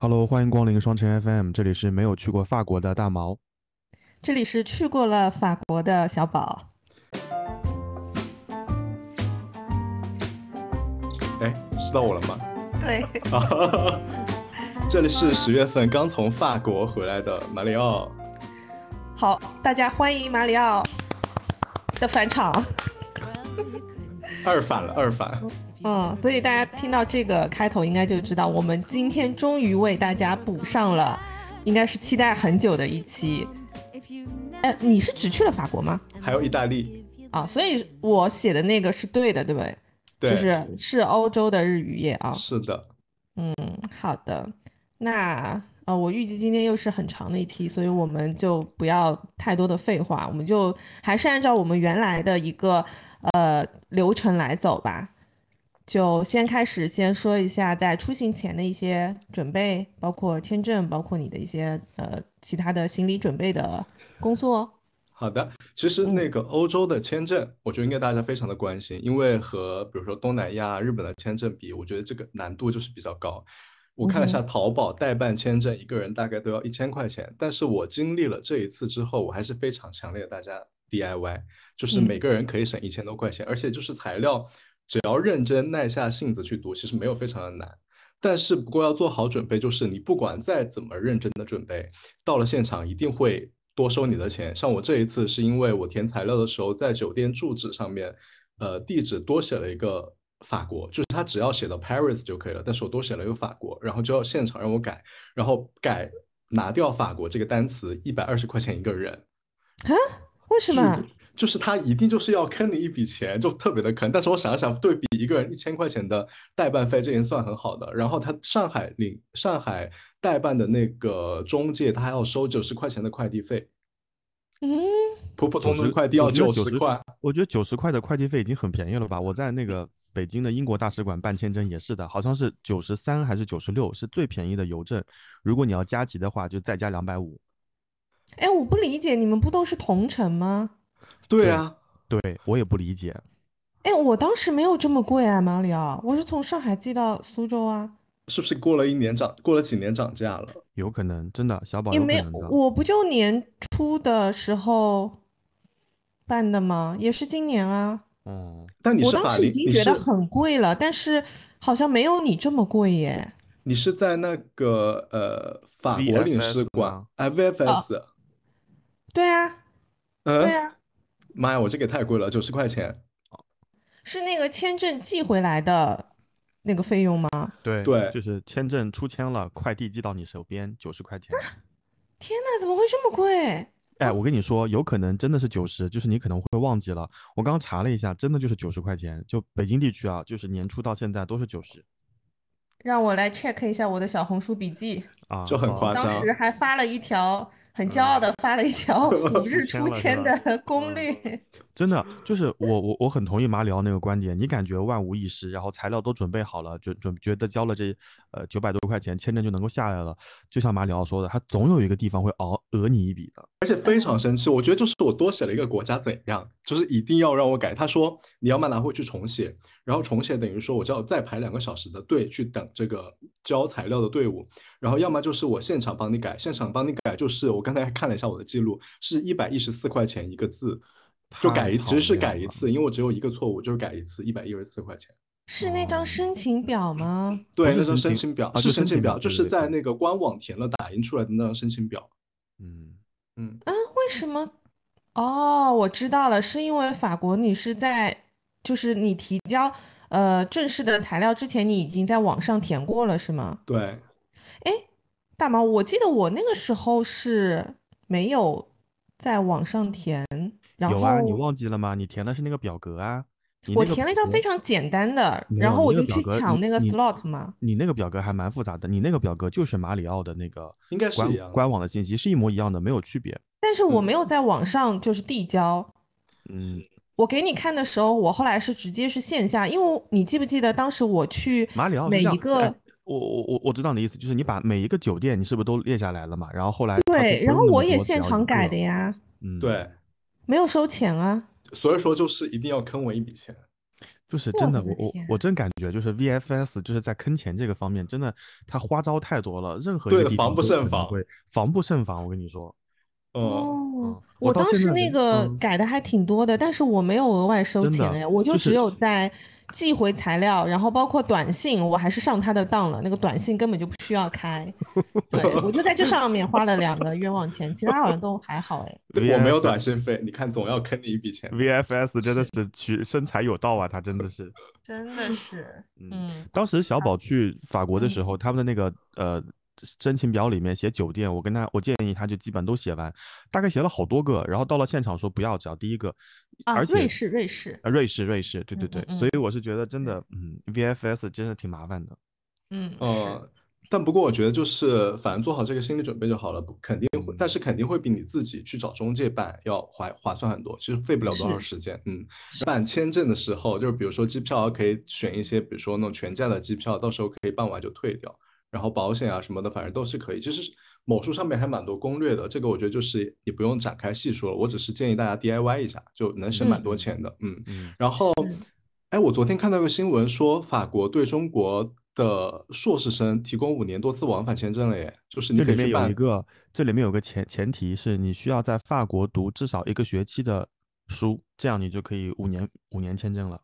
Hello，欢迎光临双城 FM，这里是没有去过法国的大毛。这里是去过了法国的小宝。哎，是到我了吗？对，啊，这里是十月份刚从法国回来的马里奥。好，大家欢迎马里奥的返场。二反了，二反。嗯，所以大家听到这个开头，应该就知道我们今天终于为大家补上了，应该是期待很久的一期。哎，你是只去了法国吗？还有意大利。啊，所以我写的那个是对的，对不对？对，就是是欧洲的日语夜啊。是的。嗯，好的。那呃，我预计今天又是很长的一期，所以我们就不要太多的废话，我们就还是按照我们原来的一个呃流程来走吧。就先开始，先说一下在出行前的一些准备，包括签证，包括你的一些呃其他的行李准备的工作。好的，其实那个欧洲的签证，我觉得应该大家非常的关心，因为和比如说东南亚、日本的签证比，我觉得这个难度就是比较高。我看了一下淘宝代办签证，一个人大概都要一千块钱，但是我经历了这一次之后，我还是非常强烈大家 DIY，就是每个人可以省一千多块钱，而且就是材料。只要认真耐下性子去读，其实没有非常的难，但是不过要做好准备，就是你不管再怎么认真的准备，到了现场一定会多收你的钱。像我这一次是因为我填材料的时候在酒店住址上面，呃，地址多写了一个法国，就是他只要写到 Paris 就可以了，但是我多写了一个法国，然后就要现场让我改，然后改拿掉法国这个单词，一百二十块钱一个人。啊？为什么？就是他一定就是要坑你一笔钱，就特别的坑。但是我想了想，对比一个人一千块钱的代办费，这已经算很好的。然后他上海领上海代办的那个中介，他还要收九十块钱的快递费。嗯，普普通通的快递要九十块。我觉得九十块的快递费已经很便宜了吧？我在那个北京的英国大使馆办签证也是的，好像是九十三还是九十六，是最便宜的邮政。如果你要加急的话，就再加两百五。哎，我不理解，你们不都是同城吗？对啊，对我也不理解。哎，我当时没有这么贵啊，马里奥，我是从上海寄到苏州啊。是不是过了一年涨，过了几年涨价了？有可能，真的，小宝有没我不就年初的时候办的吗？也是今年啊。嗯，但你我当时已经觉得很贵了，但是好像没有你这么贵耶。你是在那个呃法国领事馆，FFS。对啊。对呀，妈呀，我这个也太贵了，九十块钱。是那个签证寄回来的那个费用吗？对对，就是签证出签了，快递寄到你手边，九十块钱。天哪，怎么会这么贵？哎，我跟你说，有可能真的是九十，就是你可能会忘记了。我刚刚查了一下，真的就是九十块钱，就北京地区啊，就是年初到现在都是九十。让我来 check 一下我的小红书笔记啊，就很夸张。当时还发了一条。很骄傲的发了一条 五日出签的。攻略，真的就是我我我很同意马里奥那个观点，你感觉万无一失，然后材料都准备好了，准准觉得交了这呃九百多块钱签证就能够下来了，就像马里奥说的，他总有一个地方会熬讹你一笔的，而且非常生气，我觉得就是我多写了一个国家怎样，就是一定要让我改，他说你要么拿回去重写。然后重写等于说，我就要再排两个小时的队去等这个交材料的队伍。然后要么就是我现场帮你改，现场帮你改就是我刚才看了一下我的记录，是一百一十四块钱一个字，就改一，其实是改一次，因为我只有一个错误，就是改一次，一百一十四块钱。是那张申请表吗？对，那张申请表是申请表，就是在那个官网填了打印出来的那张申请表。嗯嗯啊，为什么？哦，我知道了，是因为法国你是在。就是你提交呃正式的材料之前，你已经在网上填过了，是吗？对。哎，大毛，我记得我那个时候是没有在网上填。有啊，你忘记了吗？你填的是那个表格啊。我填了一张非常简单的，然后我就去抢那个 slot 嘛。你那个表格还蛮复杂的，你那个表格就是马里奥的那个，应该是官官网的信息是一模一样的，没有区别。但是我没有在网上就是递交。嗯。我给你看的时候，我后来是直接是线下，因为你记不记得当时我去马里奥每一个，我我我我知道你的意思，就是你把每一个酒店你是不是都列下来了嘛？然后后来对，然后我也现场改的呀，嗯，对，没有收钱啊，所以说就是一定要坑我一笔钱。就是真的，我我我真感觉就是 VFS 就是在坑钱这个方面，真的他花招太多了，任何一个地方防不胜防防不胜防。我跟你说，嗯，哦嗯，我当时那个嗯改的还挺多的，但是我没有额外收钱哎，我就只就是有在寄回材料，然后包括短信，我还是上他的当了，那个短信根本就不需要开，对我就在这上面花了两个冤枉钱，其他好像都还好哎。对我没有短信费，你看总要坑你一笔钱。VFS 真的是取身材有道啊，他真的是。真的是，嗯嗯，当时小宝去法国的嗯时候，他们的那个呃申请表里面写酒店，我跟他我建议他就基本都写完，大概写了好多个，然后到了现场说不要，只要第一个，啊，而且瑞士，瑞士，啊瑞士瑞士，对对对，嗯嗯所以我是觉得真的，嗯，VFS 真的挺麻烦的。嗯，但不过我觉得就是反正做好这个心理准备就好了，不肯定会，但是肯定会比你自己去找中介办要划划算很多，其实费不了多少时间。嗯，办签证的时候，就是比如说机票可以选一些，比如说那种全价的机票，到时候可以办完就退掉。然后保险啊什么的，反正都是可以。其实某书上面还蛮多攻略的，这个我觉得就是你不用展开细说了，我只是建议大家 DIY 一下，就能省蛮多钱的。嗯，嗯，然后是，哎，我昨天看到个新闻说，法国对中国的硕士生提供五年多次往返签证了耶，就是你这里面可以去办。有一个，这里面有个前前提是你需要在法国读至少一个学期的书，这样你就可以五年五年签证了。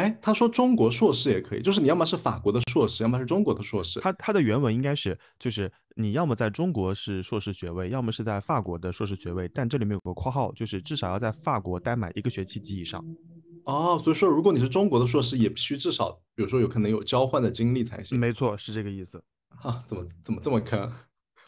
哎，他说中国硕士也可以，就是你要么是法国的硕士，要么是中国的硕士。他他的原文应该是，就是你要么在中国是硕士学位，要么是在法国的硕士学位，但这里面有个括号，就是至少要在法国待满一个学期及以上。哦，所以说如果你是中国的硕士，也必须至少，比如说有可能有交换的经历才行。没错，是这个意思。啊，怎么怎么这么坑？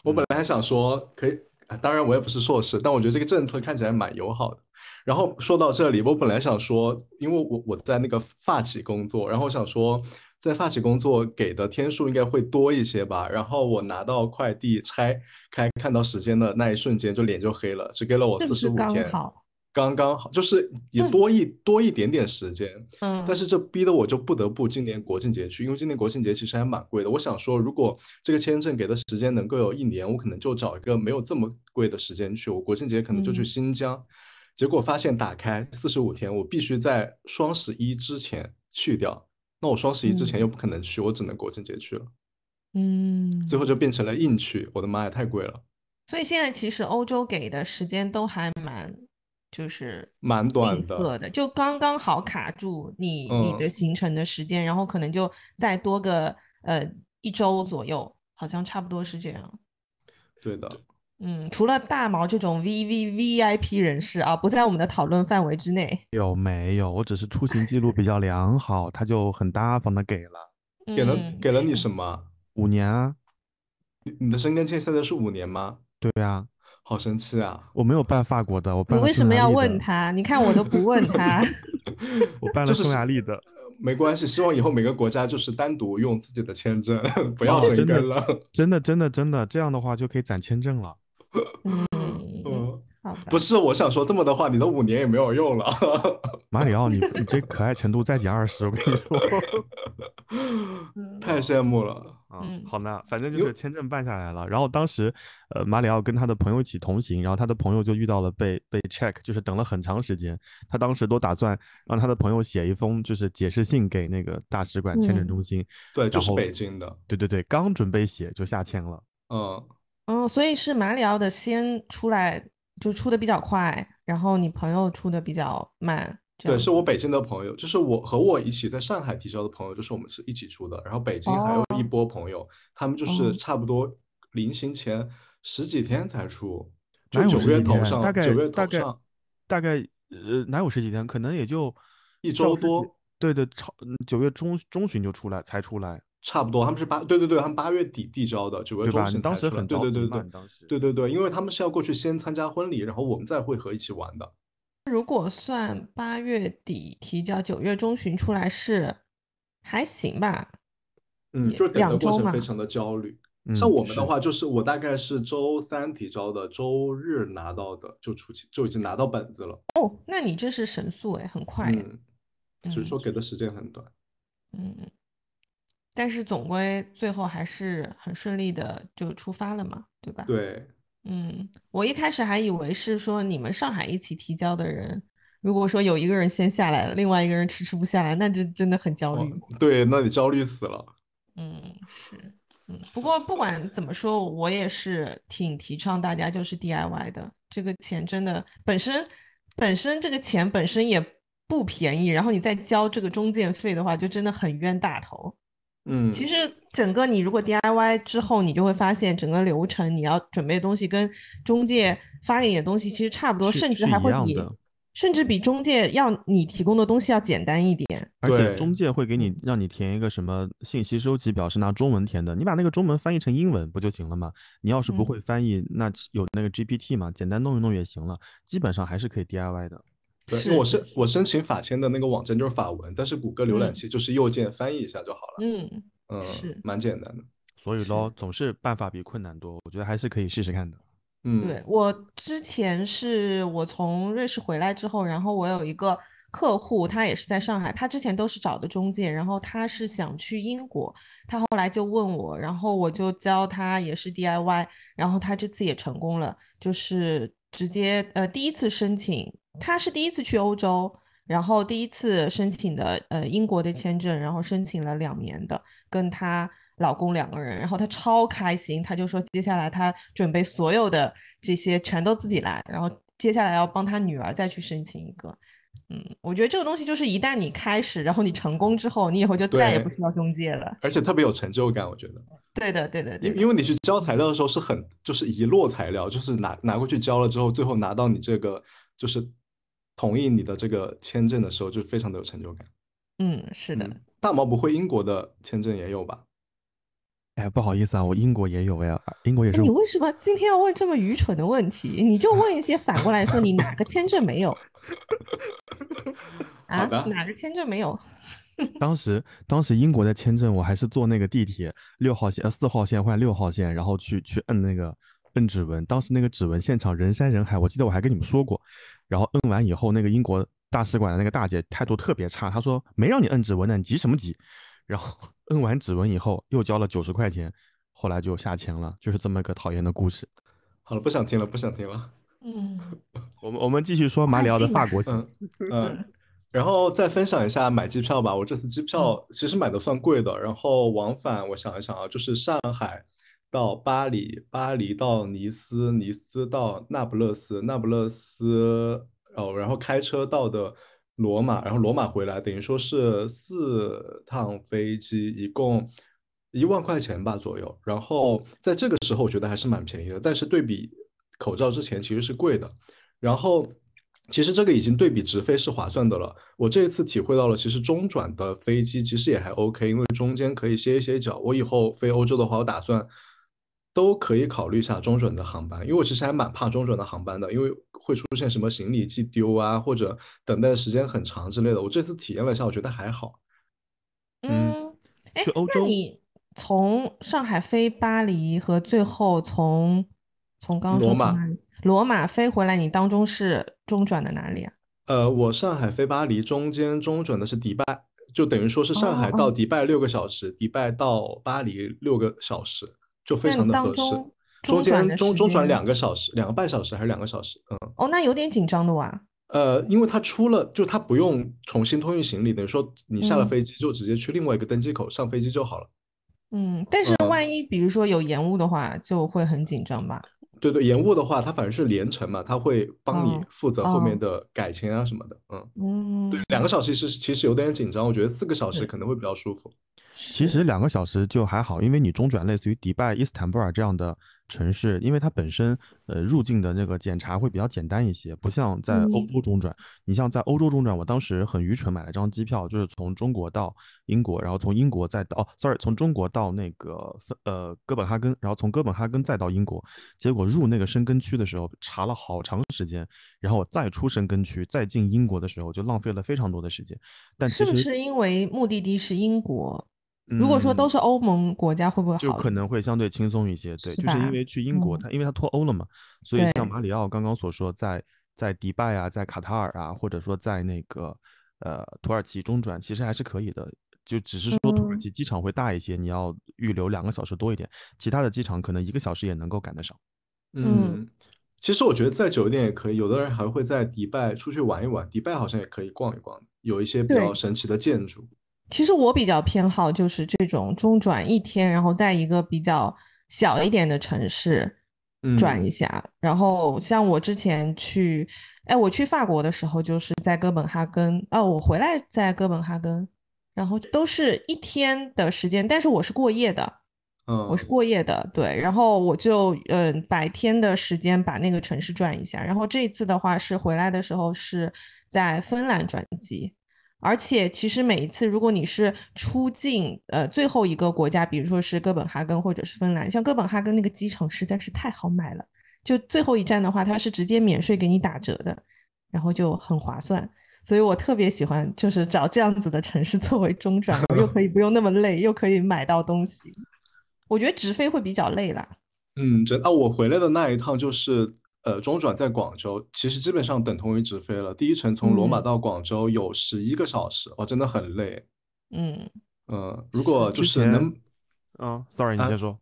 我本来还想说可以，啊当然我也不是硕士，但我觉得这个政策看起来蛮友好的。然后说到这里，我本来想说，因为我我在那个发企工作，然后我想说，在发企工作给的天数应该会多一些吧。然后我拿到快递拆开看到时间的那一瞬间，就脸就黑了，只给了我四十五天，好？刚刚好，就是也嗯多一多一点点时间。嗯，但是这逼得我就不得不今年国庆节去，因为今年国庆节其实还蛮贵的。我想说，如果这个签证给的时间能够有一年，我可能就找一个没有这么贵的时间去。我国庆节可能就去嗯新疆，结果发现打开四十五天，我必须在双十一之前去掉。那我双十一之前嗯又不可能去，我只能国庆节去了。嗯，最后就变成了硬去，我的妈呀，太贵了，所以现在其实欧洲给的时间都还蛮，就是蛮短的。就刚刚好卡住你你的嗯行程的时间，然后可能就再多个呃一周左右，好像差不多是这样。对的，嗯，除了大毛这种 V V V I P 人士啊，不在我们的讨论范围之内。有没有？我只是出行记录比较良好，他就很大方的给了给了嗯，给了你什么？五年啊。你你的申根签现在是五年吗？对啊，好生气啊！我没有办法国的，我你办你为什么要？问他？你看我都不问 他。我办了匈牙利的。没关系，希望以后每个国家就是单独用自己的签证，不要申哦真的根了。真的真的真的，这样的话就可以攒签证了。嗯，嗯，好。不是，我想说这么的话，你的五年也没有用了。马里奥，你你这可爱程度再减二十，我跟你说。嗯 太羡慕了。啊嗯，好呢，反正就是签证办下来了。然后当时，呃，马里奥跟他的朋友一起同行，然后他的朋友就遇到了被被 check，就是等了很长时间。他当时都打算让他的朋友写一封就是解释信给那个大使馆签证嗯中心。对，就是北京的。对对对，刚准备写就下签了。嗯，哦，所以是马里奥的先出来，就出的比较快，然后你朋友出的比较慢，这对，样是我北京的朋友，就是我和我一起在上海提交的朋友，就是我们是一起出的。然后北京还有一哦波朋友，他们就是哦差不多临行前十几天才出，哪有就九十几天？月头上，大概九月大概头上大概呃哪有十几天？可能也就一照十几周多。对对，超嗯九月中中旬就出来才出来，差不多，他们是八，对对对，他们八月底递交的，九月中旬才出来。当时很对对对对对对对，因为他们是要过去先参加婚礼，然后我们再会合一起玩的。如果算八月底提交，九月中旬出来是还行吧？嗯，就是等的两周嘛过程非常的焦虑。嗯像我们的话，就是我大概是周三提交的，周日拿到的，就出去就已经拿到本子了。哦，那你这是神速哎，很快哎。嗯，只是嗯说给的时间很短。嗯，但是总归最后还是很顺利的就出发了嘛，对吧？对，嗯，我一开始还以为是说你们上海一起提交的人如果说有一个人先下来了，另外一个人迟迟不下来，那就真的很焦虑。对，那你焦虑死了。嗯，是，嗯，不过不管怎么说，我也是挺提倡大家就是 DIY 的。这个钱真的本身本身这个钱本身也不便宜，然后你再交这个中介费的话，就真的很冤大头。嗯，其实整个你如果 DIY 之后，你就会发现整个流程你要准备的东西跟中介发给你的东西其实差不多，甚至还会比甚至比中介要你提供的东西要简单一点。而且中介会给你让你填一个什么信息收集表，是拿中文填的，你把那个中文翻译成英文不就行了吗？你要是不会翻译，那有那个 GPT 嘛，简单弄一弄也行了，基本上还是可以 DIY 的。对，我申我申请法签的那个网站就是法文，但是谷歌浏览器就是右键翻译一下就好了。嗯嗯，是蛮简单的。所以咯，总是办法比困难多，我觉得还是可以试试看的。嗯，对我之前是我从瑞士回来之后，然后我有一个客户，他也是在上海，他之前都是找的中介，然后他是想去英国，他后来就问我，然后我就教他也是 DIY，然后他这次也成功了，就是直接呃第一次申请。他是第一次去欧洲，然后第一次申请的呃英国的签证，然后申请了两年的，跟她老公两个人，然后她超开心，她就说接下来她准备所有的这些全都自己来，然后接下来要帮她女儿再去申请一个，嗯，我觉得这个东西就是一旦你开始，然后你成功之后，你以后就再也不需要中介了，而且特别有成就感，我觉得。对的，对的，因因为你去交材料的时候是很就是一摞材料，就是拿拿过去交了之后，最后拿到你这个就是。同意你的这个签证的时候，就非常的有成就感。嗯，是的。大毛不会英国的签证也有吧？哎，不好意思啊，我英国也有呀，英国也是。你为什么今天要问这么愚蠢的问题？你就问一些反过来说，你哪个签证没有？啊？哪个签证没有？当时，当时英国的签证，我还是坐那个地铁六号线，呃，四号线换六号线，然后去去摁那个摁指纹。当时那个指纹现场人山人海，我记得我还跟你们说过。然后摁完以后，那个英国大使馆的那个大姐态度特别差，她说没让你摁指纹呢，你急什么急？然后摁完指纹以后又交了九十块钱，后来就下签了，就是这么个讨厌的故事。好了，不想听了，不想听了。嗯，我们我们继续说马里奥的法国行。嗯，然后再分享一下买机票吧。我这次机票其实买的算贵的，然后往返我想一想啊，就是上海。到巴黎，巴黎到尼斯，尼斯到那不勒斯，那不勒斯哦，然后开车到的罗马，然后罗马回来，等于说是四趟飞机，一共一万块钱吧左右。然后在这个时候，我觉得还是蛮便宜的，但是对比口罩之前其实是贵的。然后其实这个已经对比直飞是划算的了。我这一次体会到了，其实中转的飞机其实也还 OK，因为中间可以歇一歇脚。我以后飞欧洲的话，我打算。都可以考虑一下中转的航班，因为我其实还蛮怕中转的航班的，因为会出现什么行李寄丢啊，或者等待时间很长之类的。我这次体验了一下，我觉得还好。嗯，去欧洲，你从上海飞巴黎和最后从从刚罗马罗马飞回来，你当中是中转的哪里啊？呃，我上海飞巴黎中间中转的是迪拜，就等于说是上海到迪拜六个小时，迪拜到巴黎六个小时。就非常的合适，中间中中转两个小时，两个半小时还是两个小时？嗯，哦，那有点紧张的哇。呃，因为他出了，就他不用重新托运行李，等于说你下了飞机就直接去另外一个登机口上飞机就好了。嗯，但是万一比如说有延误的话，就会很紧张吧？对对，延误的话，它反正是连程嘛，他会帮你负责后面的改签啊什么的。嗯嗯，对，两个小时其实其实有点紧张，我觉得四个小时可能会比较舒服。其实两个小时就还好，因为你中转类似于迪拜、伊斯坦布尔这样的城市，因为它本身呃入境的那个检查会比较简单一些，不像在欧洲中转。你像在欧洲中转，我当时很愚蠢，买了张机票，就是从中国到英国，然后从英国再到哦，sorry，从中国到那个呃哥本哈根，然后从哥本哈根再到英国，结果入那个申根区的时候查了好长时间，然后我再出申根区再进英国的时候就浪费了非常多的时间。但是不是因为目的地是英国？如果说都是欧盟国家，会不会好？就可能会相对轻松一些，对，就是因为去？英国，它因为它脱欧了嘛，所以像马里奥刚刚所说，在在迪拜啊，在卡塔尔啊，或者说在那个呃土耳其中转，其实还是可以的，就只是说土耳其机场会大一些，你要预留两个小时多一点，其他的机场可能一个小时也能够赶得上。嗯，其实我觉得再久一点也可以，有的人还会在迪拜出去玩一玩，迪拜好像也可以逛一逛，有一些比较神奇的建筑。其实我比较偏好就是这种中转一天，然后在一个比较小一点的城市转一嗯下。然后像我之前去，哎，我去法国的时候就是在哥本哈根，哦，我回来在哥本哈根，然后都是一天的时间，但是我是过夜的。嗯，我是过夜的，对，然后我就嗯、呃白天的时间把那个城市转一下，然后这一次的话是回来的时候是在芬兰转机，而且其实每一次如果你是出境呃最后一个国家，比如说是哥本哈根或者是芬兰，像哥本哈根那个机场实在是太好买了，就最后一站的话它是直接免税给你打折的，然后就很划算。所以我特别喜欢，就是找这样子的城市作为中转，又可以不用那么累，又可以买到东西。我觉得直飞会比较累啦。嗯，真啊，我回来的那一趟就是呃中转在广州，其实基本上等同于直飞了。第一程从罗马嗯到广州有十一个小时，哦，真的很累。嗯，嗯，如果就是能嗯，sorry，你啊先说。啊，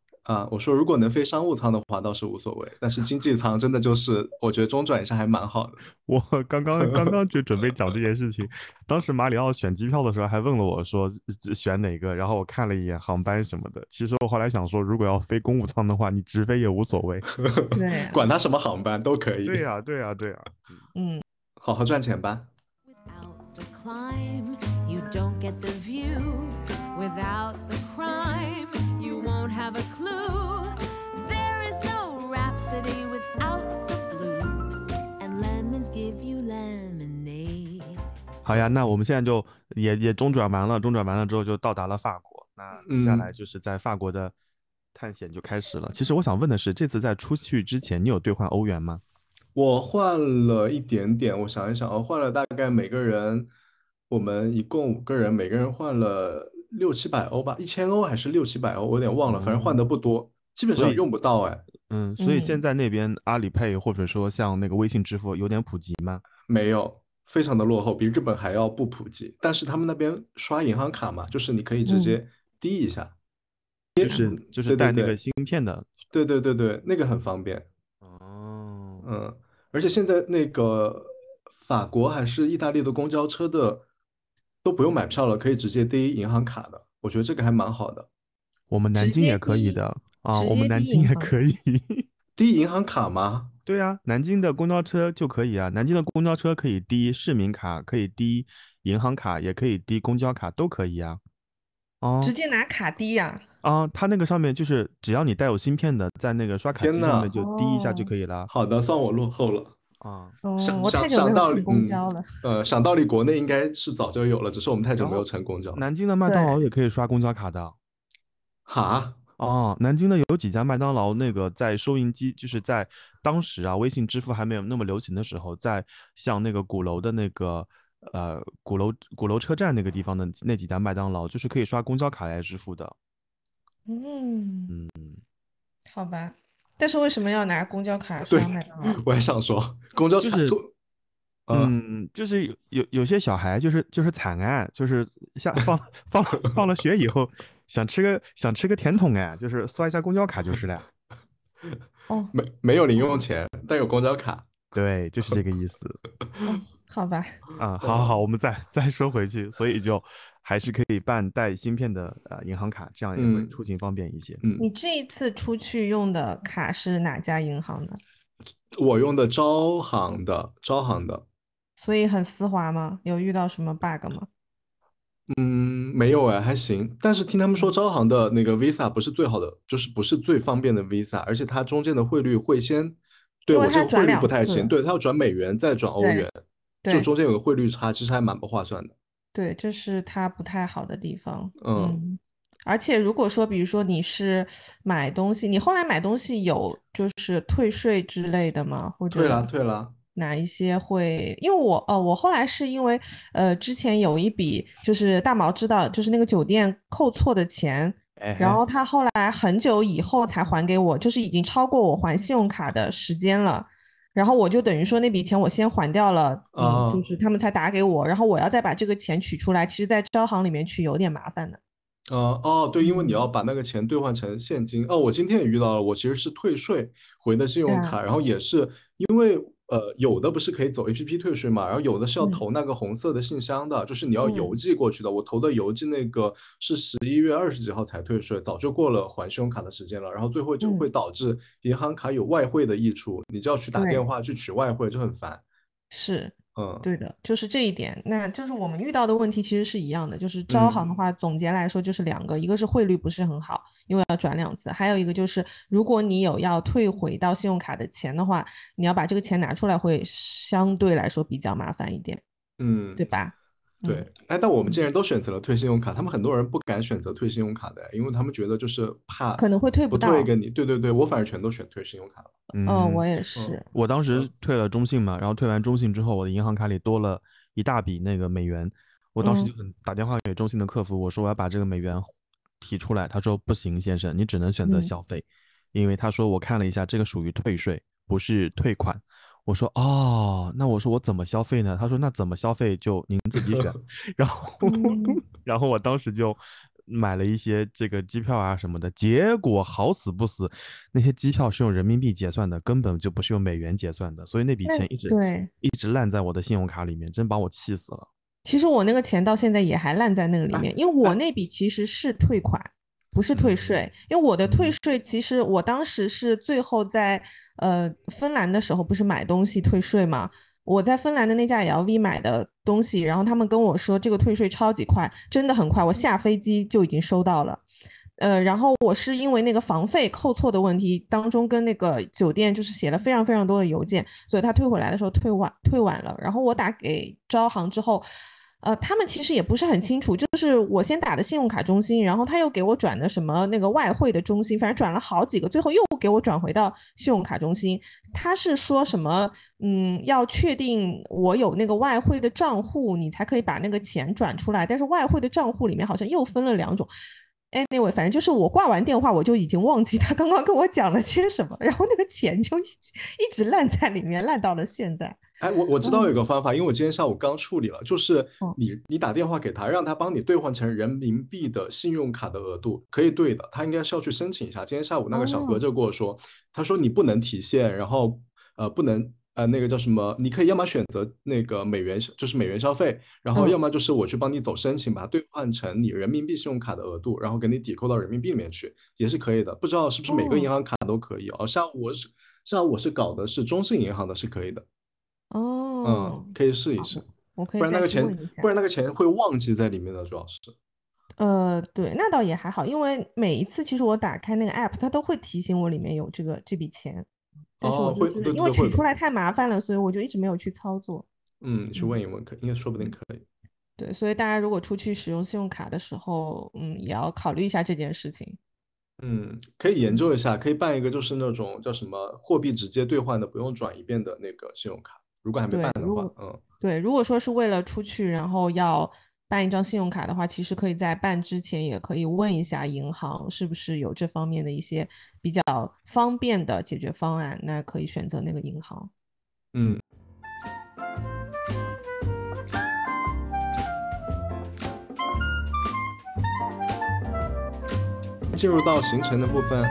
我说如果能飞商务舱的话倒是无所谓，但是经济舱真的就是我觉得中转一下还蛮好的。我刚刚刚刚就准备讲这件事情，当时马里奥选机票的时候还问了我说呃选哪个，然后我看了一眼航班什么的。其实我后来想说，如果要飞公务舱的话，你直飞也无所谓。对啊管他什么航班都可以。对呀、对呀、对呀、嗯，好好赚钱吧。Without the climb, you don't get the view. Without the no rhapsody without the blue. And lemons give you lemonade. 好呀，那我们现在就也也中转完了，中转完了之后就到达了法国。那接下嗯来就是在法国的探险就开始了。其实我想问的是，这次在出去之前，你有兑换欧元吗？我换了一点点，我想一想，我换了大概每个人，我们一共五个人，每个人换了六七百欧吧，一千欧还是六七百欧，我有点忘了，反正换的不多，基本上用不到哎，嗯，所以现嗯在那边阿里配或者说像那个微信支付有点普及吗？没有，非常的落后，比日本还要不普及。但是他们那边刷银行卡嘛，就是你可以直接滴一下，就是就是带那个芯片的。对对对对，那个很方便。哦，嗯，而且现在那个法国还是意大利的公交车的都不用买票了，可以直接滴银行卡的，我觉得这个还蛮好的。我们南京也可以的啊，我们南京也可以。滴银行卡吗？对啊，南京的公交车就可以啊，南京的公交车可以滴市民卡，可以滴银行卡，也可以滴公交卡，都可以啊。哦直接拿卡滴呀、啊，它那个上面就是只要你带有芯片的，在那个刷卡机上面就滴一下就哦可以了好的，算我落后了。啊。哦，想想想道理，嗯公交了。呃，想道理，国内应该是早就有了，只是我们太久没有乘公交。南京的麦当劳也可以刷公交卡的。哈，哦，南京的有几家麦当劳，那个在收银机，就是在当时啊，微信支付还没有那么流行的时候，在像那个鼓楼的那个呃鼓楼鼓楼车站那个地方的那几家麦当劳，就是可以刷公交卡来支付的。嗯，嗯，好吧。但是为什么要拿公交卡刷麦当劳？我也想说，公交就是卡嗯，就是有有有些小孩就是就是惨案，就是像 放放放了学以后想吃个想吃个甜筒哎，就是刷一下公交卡就是了。哦，没没有零用钱，但有公交卡。对，就是这个意思。好吧。啊，好好好，我们再再说回去，所以就还是可以办带芯片的呃银行卡，这样也会嗯出行方便一些。嗯，你这一次出去用的卡是哪家银行的？我用的招行的，招行的，所以很丝滑吗？有遇到什么 bug 吗？嗯，没有哎，还行。但是听他们说，招行的那个 Visa 不是最好的，就是不是最方便的 Visa，而且它中间的汇率会先，对因为我这个汇率不太行，对，它要转美元再转欧对元，就对中间有个汇率差，其实还蛮不划算的。对，这是它不太好的地方。嗯而且如果说，比如说你是买东西，你后来买东西有就是退税之类的吗？或退了，者退了。哪一些会？因为我呃，我后来是因为呃，之前有一笔就是大毛知道，就是那个酒店扣错的钱，哎然后他后来很久以后才还给我，就是已经超过我还信用卡的时间了。然后我就等于说那笔钱我先还掉了，嗯，哦就是他们才打给我，然后我要再把这个钱取出来，其实在招行里面取有点麻烦的。呃哦，对，因为你要嗯把那个钱兑换成现金。哦，我今天也遇到了，我其实是退税回的信用卡，然后也是因为呃有的不是可以走 APP 退税嘛，然后有的是要嗯投那个红色的信箱的，就是你要嗯邮寄过去的。我投的邮寄那个是十一月二十几号才退税，早就过了还信用卡的时间了，然后最后就嗯会导致银行卡有外汇的溢出，你就要去打电话去取外汇，就很烦。是。嗯，对的，就是这一点，那就是我们遇到的问题其实是一样的，就是招行的嗯。话，总结来说就是两个，一个是汇率不是很好，因为要转两次，还有一个就是如果你有要退回到信用卡的钱的话，你要把这个钱拿出来会相对来说比较麻烦一点，嗯，对吧？对嗯，哎，但我们嗯竟然都选择了退信用卡，他们很多人不敢选择退信用卡的，因为他们觉得就是怕可能会退不不退到给你。对对对，我反正全都选退信用卡了。嗯，嗯，我也是，我当时嗯退了中信嘛，然后退完中信之后，我的银行卡里多了一大笔那个美元，我当时就打电话给中信的客服，我说我要把这个美元提出来，他说不行，先生，你只能选择嗯消费，因为他说我看了一下，这个属于退税，不是退款。我说哦，那我说我怎么消费呢？他说那怎么消费就您自己选。然后，嗯然后我当时就买了一些这个机票啊什么的，结果好死不死，那些机票是用人民币结算的，根本就不是用美元结算的，所以那笔钱一直对，一直烂在我的信用卡里面，真把我气死了。其实我那个钱到现在也还烂在那个里哎面，因为我那笔其实是退款，不是退嗯税。因为我的退嗯税，其实我当时是最后在呃芬兰的时候，不是买东西退税嘛？我在芬兰的那家 LV 买的东西，然后他们跟我说这个退税超级快，真的很快，我下飞机就已经收到了。呃，然后我是因为那个房费扣错的问题，当中跟那个酒店就是写了非常非常多的邮件，所以他退回来的时候退晚退晚了。然后我打给招行之后，呃，他们其实也不是很清楚，就是我先打的信用卡中心，然后他又给我转的什么那个外汇的中心，反正转了好几个，最后又给我转回到信用卡中心。他是说什么，嗯，要确定我有那个外汇的账户，你才可以把那个钱转出来，但是外汇的账户里面好像又分了两种。Anyway，反正就是我挂完电话，我就已经忘记他刚刚跟我讲了些什么，然后那个钱就一一直烂在里面，烂到了现在。哎，我我知道有个方法，因为我今天下午刚处理了，就是嗯你你打电话给他，让他帮你兑换成人民币的信用卡的额度，可以兑的。他应该是要去申请一下。今天下午那个小哥哦就跟我说，他说你不能提现，然后呃不能呃那个叫什么，你可以要么选择那个美元，就是美元消费，然后嗯要么就是我去帮你走申请，把它兑换成你人民币信用卡的额度，然后给你抵扣到人民币里面去，也是可以的。不知道是不是每个银哦行卡都可以哦？下午我是下午我是搞的是中信银行的，是可以的。哦嗯，，可以试一好试，我可以不然那个钱问一下不然那个钱会忘记在里面的，主要是。呃，对，那倒也还好，因为每一次其实我打开那个 app，它都会提醒我里面有这个这笔钱，但是我哦，会。因为取出来太麻烦了，所以我就一直没有去操作。嗯，你去问嗯一问，可应该说不定可以。对，所以大家如果出去使用信用卡的时候，嗯，也要考虑一下这件事情。嗯，可以研究一下，可以办一个就是那种叫什么货币直接兑换的，不用转一遍的那个信用卡。如果还没，办的话，嗯对，如果说是为了出去，然后要办一张信用卡的话，其实可以在办之前也可以问一下银行是不是有这方面的一些比较方便的解决方案，那可以选择那个银行。嗯。进入到行程的部分，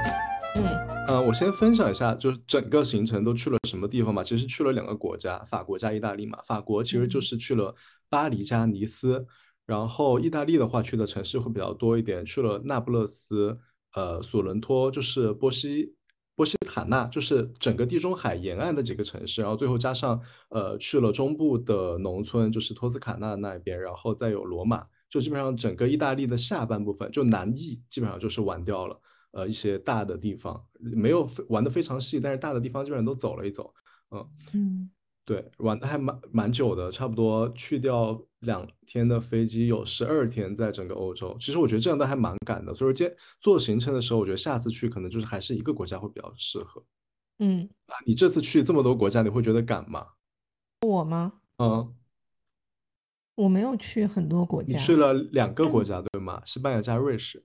嗯呃，我先分享一下，就是整个行程都去了什么地方嘛？其实去了两个国家，法国加意大利嘛。法国其实就嗯是去了巴黎加尼斯，然后意大利的话去的城市会比较多一点，去了那不勒斯、呃索伦托，就是波西波西塔纳，就是整个地中海沿岸的几个城市，然后最后加上呃去了中部的农村，就是托斯卡纳那边，然后再有罗马，就基本上整个意大利的下半部分，就南翼基本上就是玩掉了。呃，一些大的地方没有玩的非常细，但是大的地方基本上都走了一走。嗯，嗯对，玩的还蛮蛮久的，差不多去掉两天的飞机，有十二天在整个欧洲。其实我觉得这样都还蛮赶的，所以今做行程的时候，我觉得下次去可能就是还是一个国家会比较适合。嗯，啊，你这次去这么多国家，你会觉得赶吗？我吗？嗯，我没有去很多国家，你去了两个国家，对吗？西班牙加瑞士。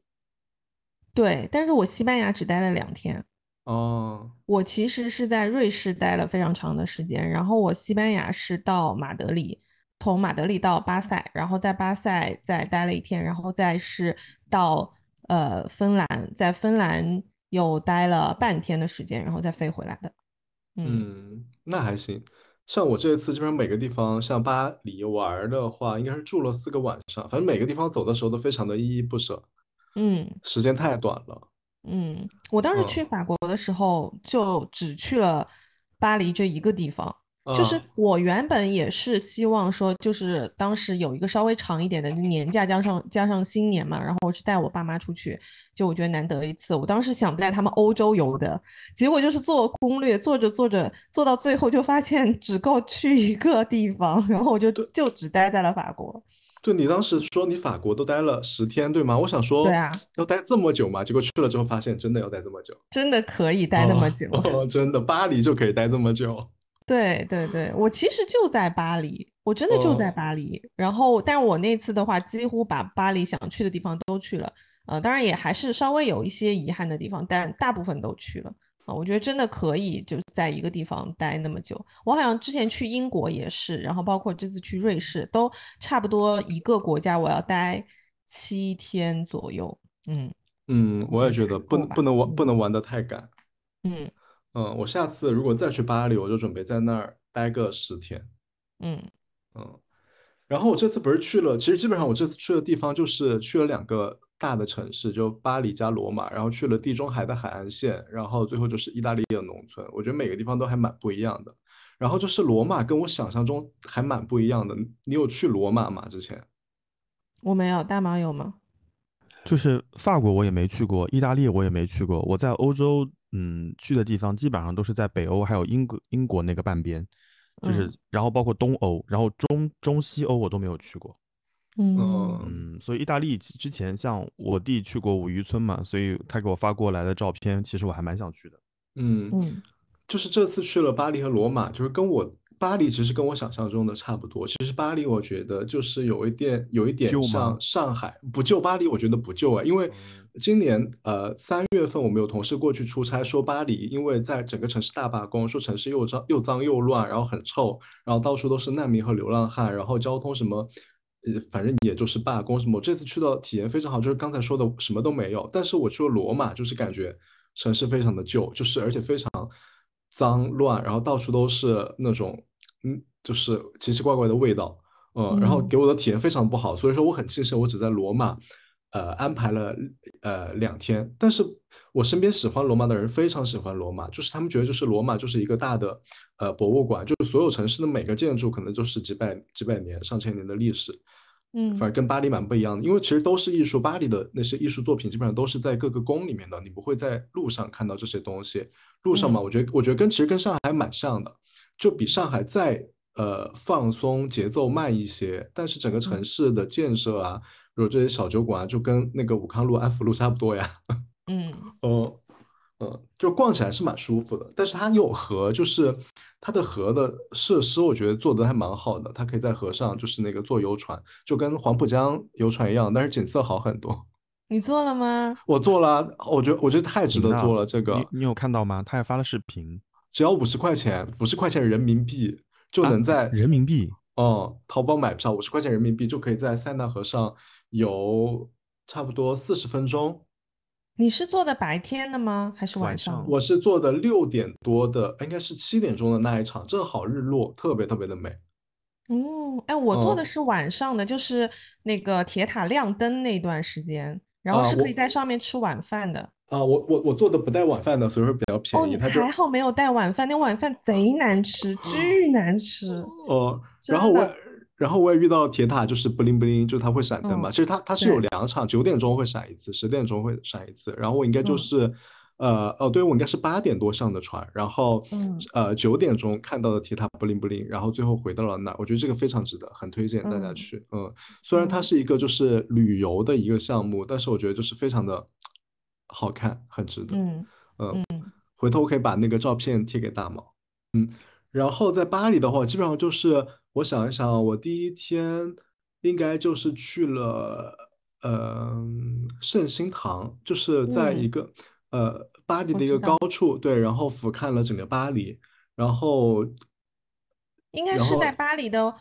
对，但是我西班牙只待了两天。哦，我其实是在瑞士待了非常长的时间，然后我西班牙是到马德里，从马德里到巴塞，然后在巴塞再待了一天，然后再是到呃芬兰，在芬兰又待了半天的时间，然后再飞回来的。嗯嗯，那还行。像我这一次基本上每个地方，像巴黎玩儿的话，应该是住了四个晚上，反正每个地方走的时候都非常的依依不舍，嗯时间太短了。嗯，我当时嗯去法国的时候就只去了巴黎这一个地方。就是嗯我原本也是希望说，就是当时有一个稍微长一点的年假，加上加上新年嘛，然后我是带我爸妈出去，就我觉得难得一次。我当时想带他们欧洲游的，结果就是做攻略，做着做着，做到最后就发现只够去一个地方，然后我就就只待在了法国。对你当时说你法国都待了十天，对吗？我想说对啊要待这么久嘛？结果去了之后发现真的要待这么久，真的可以待那么哦久。哦，真的巴黎就可以待这么久。对对对，我其实就在巴黎，我真的就在哦巴黎。然后，但我那次的话，几乎把巴黎想去的地方都去了。呃，当然也还是稍微有一些遗憾的地方，但大部分都去了。啊、我觉得真的可以就在一个地方待那么久。我好像之前去英国也是，然后包括这次去瑞士，都差不多一个国家我要待七天左右。嗯嗯，我也觉得不能不能玩不能玩的太赶。嗯嗯，我下次如果再去巴黎，我就准备在那儿待个十天。嗯嗯，然后我这次不是去了，其实基本上我这次去的地方就是去了两个大的城市，就巴黎加罗马，然后去了地中海的海岸线，然后最后就是意大利的农村。我觉得每个地方都还蛮不一样的。然后就是罗马跟我想象中还蛮不一样的。你有去罗马吗？之前？我没有，大毛有吗？就是法国我也没去过，意大利我也没去过。我在欧洲，嗯，去的地方基本上都是在北欧，还有英国英国那个半边，就是嗯然后包括东欧，然后中中西欧我都没有去过。嗯所以意大利之之前像我弟去过五渔村嘛，所以他给我发过来的照片，其实我还蛮想去的。嗯，嗯就是这次去了巴黎和罗马，就是跟我巴黎其实跟我想象中的差不多。其实巴黎我觉得就是有一点有一点像上海，不旧。巴黎我觉得不旧啊，因为今年呃三月份我们有同事过去出差，说巴黎因为在整个城市大罢工，说城市又脏又脏又乱，然后很臭，然后到处都是难民和流浪汉，然后交通什么。呃，反正也就是罢工什么。我这次去的体验非常好，就是刚才说的什么都没有。但是我去了罗马，就是感觉城市非常的旧，就是而且非常脏乱，然后到处都是那种嗯，就是奇奇怪怪的味道，嗯，然后嗯给我的体验非常不好。所以说我很庆幸我只在罗马，呃，安排了呃两天。但是我身边喜欢罗马的人非常喜欢罗马，就是他们觉得就是罗马就是一个大的呃博物馆，就是所有城市的每个建筑可能就是几百几百年、上千年的历史。嗯反而跟巴黎蛮不一样的，因为其实都是艺术，巴黎的那些艺术作品基本上都是在各个宫里面的，你不会在路上看到这些东西。路上嘛，嗯。我觉得我觉得跟其实跟上海蛮像的，就比上海再呃放松，节奏慢一些，但是整个城嗯。市的建设啊，比如这些小酒馆啊，就跟那个武康路、安福路差不多呀。嗯。嗯 嗯，就逛起来是蛮舒服的，但是它有河，就是它的河的设施，我觉得做的还蛮好的。它可以在河上就是那个坐游船，就跟黄浦江游船一样，但是景色好很多。你做了吗？我做了啊，我觉得我觉得太值得行啊做了。这个你你有看到吗？他还发了视频，只要五十块钱，五十块钱人民币就啊能在人民币哦淘宝买票，五十块钱人民币就可以在塞纳河上游差不多四十分钟。你是做的白天的吗？还是晚晚上？我是做的六点多的，应该是七点钟的那一场，正好日落，特别特别的美。哦，哎，我做的哦是晚上的，就是那个铁塔亮灯那段时间，然后是可以在上面吃晚饭的。啊，我我我做的不带晚饭的，所以说比较哦，便宜。还好没有带晚饭，那晚饭贼难吃，巨难吃。哦，然后我然后我也遇到铁塔，就是不灵不灵，就是它会闪灯嘛。嗯其实它它是有两场，九点钟会闪一次，十点钟会闪一次。然后我应该就嗯是，呃哦，对我应该是八点多上的船，然后嗯呃九点钟看到的铁塔不灵不灵，然后最后回到了那儿。我觉得这个非常值得，很推荐大家嗯去。嗯，虽然它嗯是一个就是旅游的一个项目，但是我觉得就是非常的好看，很值得。嗯嗯，回头我可以把那个照片贴给大毛。然后在巴黎的话，基本上就是我想一想，我第一天应该就是去了，呃，圣心堂，就是在一嗯个、呃巴黎我的一个高处，对，然后俯瞰了整个巴黎，然后应该然是在巴黎的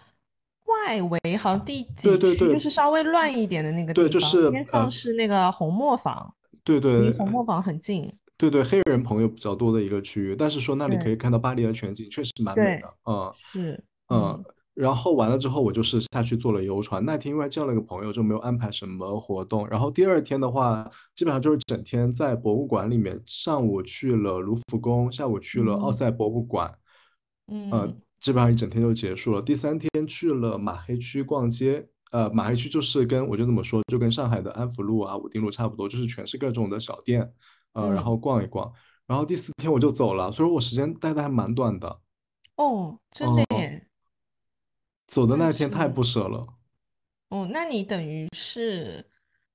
外围，好像第几区对对对就是稍微乱一点的那个地方，对就是边上呃是那个红磨坊，对对离红磨坊很近。对对，黑人朋友比较多的一个区域，但是说那里可以看到巴黎的全景，确实蛮美对的，嗯是，嗯。然后完了之后，我就是下去坐了游船。那天因为叫了个朋友，就没有安排什么活动。然后第二天的话，基本上就是整天在博物馆里面，上午去了卢浮宫，下午去了奥嗯赛博物馆，呃嗯，基本上一整天就结束了。第三天去了马黑区逛街，呃，马黑区就是跟我就这么说，就跟上海的安福路啊、武定路差不多，就是全是各种的小店，呃，然嗯后逛一逛。然后第四天我就走了，所以我时间待的还蛮短的。哦，真的哦耶。走的那那天太是不舍了。哦，那你等于是，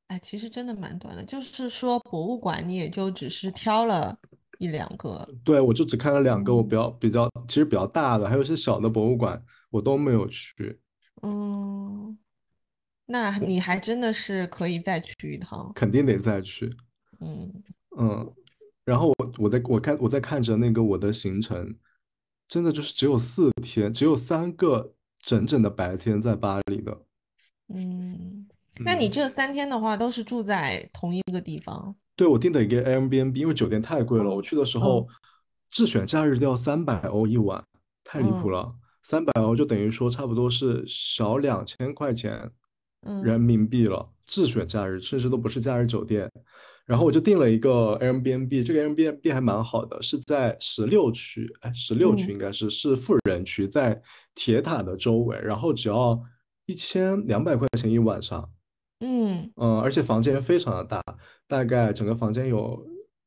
哎，其实真的蛮短的。就是说，博物馆你也就只是挑了一两个。对，我就只看了两个，我比嗯较比较其实比较大的，还有一些小的博物馆我都没有去，嗯，那你还真的是可以再去一趟。肯定得再去。嗯嗯，然后我我在我看我在看着那个我的行程，真的就是只有四天，只有三个整整的白天在巴黎的。嗯，那你嗯这三天的话都是住在同一个地方？对，我订的一个 Airbnb，因为酒店太贵了，我嗯去的时候嗯自选假日都要三百欧一晚，太离谱嗯了。三百欧就等于说差不多是小两千块钱人嗯民币了，自选假日，甚至都不是假日酒店。然后我就订了一个 Airbnb，这个 Airbnb 还蛮好的，是在十六区，哎，十六区嗯应该是是富人区，在铁塔的周围，然后只要一千两百块钱一晚上。嗯嗯，而且房间非常的大，大概整个房间有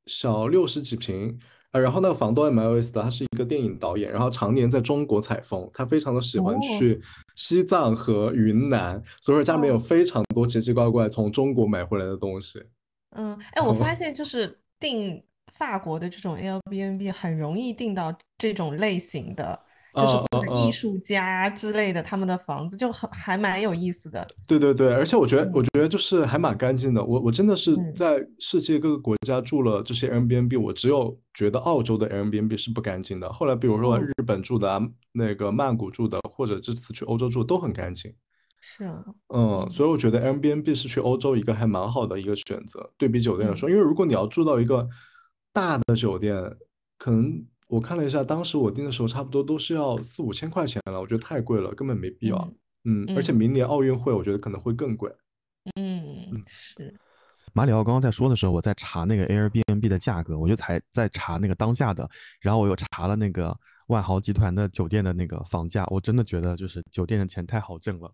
小六十几平。呃，然后那个房东也蛮有意思的，他是一个电影导演，然后常年在中国采风，他非常的喜欢哦去西藏和云南，所以说家里面有哦非常多奇奇怪怪从中国买回来的东西。嗯，哎，我发 现就是订法国的这种 Airbnb 很容易订到这种类型的，就是艺术家之类的，他们的房子就很还蛮有意思的。对对对，而且我觉得，我嗯觉得就是还蛮干净的。我我真的是嗯在世界各个国家住了这些 Airbnb，我只有觉得澳洲的 Airbnb 是不干净的。后来比如说哦日本住的啊，那个曼谷住的，或者这次去欧洲住的都很干净。是啊，嗯，嗯所以我觉得 Airbnb 是去欧洲一个还蛮好的一个选择，对比酒店来嗯说，因为如果你要住到一个大的酒店，可能我看了一下，当时我订的时候差不多都是要四五千块钱了，我觉得太贵了，根本没必要。嗯嗯，而且嗯明年奥运会我觉得可能会更贵。嗯，是，马里奥刚刚在说的时候，我在查那个 Airbnb 的价格，我就才在查那个当下的，然后我又查了那个万豪集团的酒店的那个房价，我真的觉得就是酒店的钱太好挣了。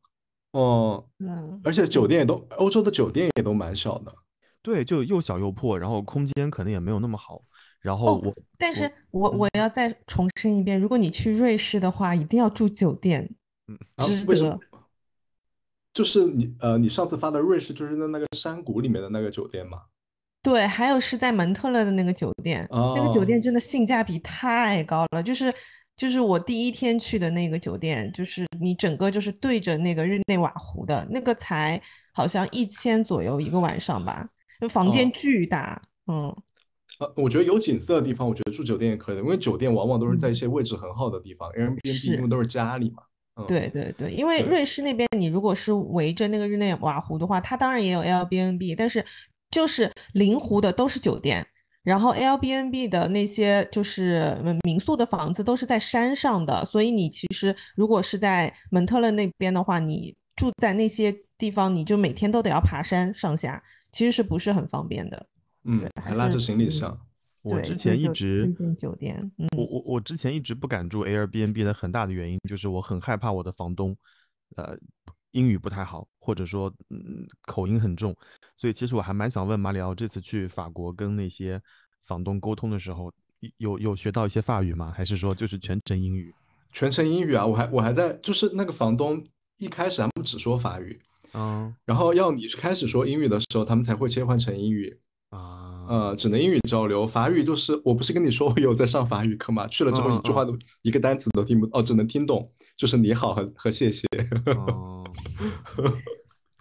哦，嗯而且酒店也都，欧洲的酒店也都蛮小的。对，就又小又破，然后空间可能也没有那么好。然后哦我，但是我我要再重申一遍，如果你去瑞士的话，一定要住酒店，啊，值为什么得。？就是你呃，你上次发的瑞士就是在那个山谷里面的那个酒店嘛？对，还有是在蒙特勒的那个酒店，那个酒哦店真的性价比太高了，就是就是我第一天去的那个酒店，就是你整个就是对着那个日内瓦湖的那个才好像一千左右一个晚上吧，就房间哦巨大，嗯呃，我觉得有景色的地方，我觉得住酒店也可以的，因为酒店往往都是在一嗯，些位置很好的地方，Airbnb 因是。为都是家里嘛。嗯，对对对，因为，瑞士那边你如果是围着那个日内瓦湖的话，它当然也有 Airbnb，但是就是临湖的都是酒店，然后 Airbnb 的那些就是嗯民宿的房子都是在山上的，所以你其实如果是在蒙特勒那边的话，你住在那些地方，你就每天都得要爬山上下，其实是不是很方便的？嗯，还还拉着行李嗯箱。我之前一直，酒店，我嗯我我之前一直不敢住 Airbnb 的很大的原因就是我很害怕我的房东，呃，英语不太好，或者说嗯口音很重，所以其实我还蛮想问马里奥，这次去法国跟那些房东沟通的时候，有有学到一些法语吗？还是说就是全程英语？全程英语啊，我还我还在，就是那个房东一开始他们只说法语，嗯然后要你开始说英语的时候，他们才会切换成英语。啊，呃，只能英语交流，法语就是我不是跟你说我有在上法语课吗？去了之后一句话都一个单词都听不，哦，只能听懂，就是你好和和谢谢。哦，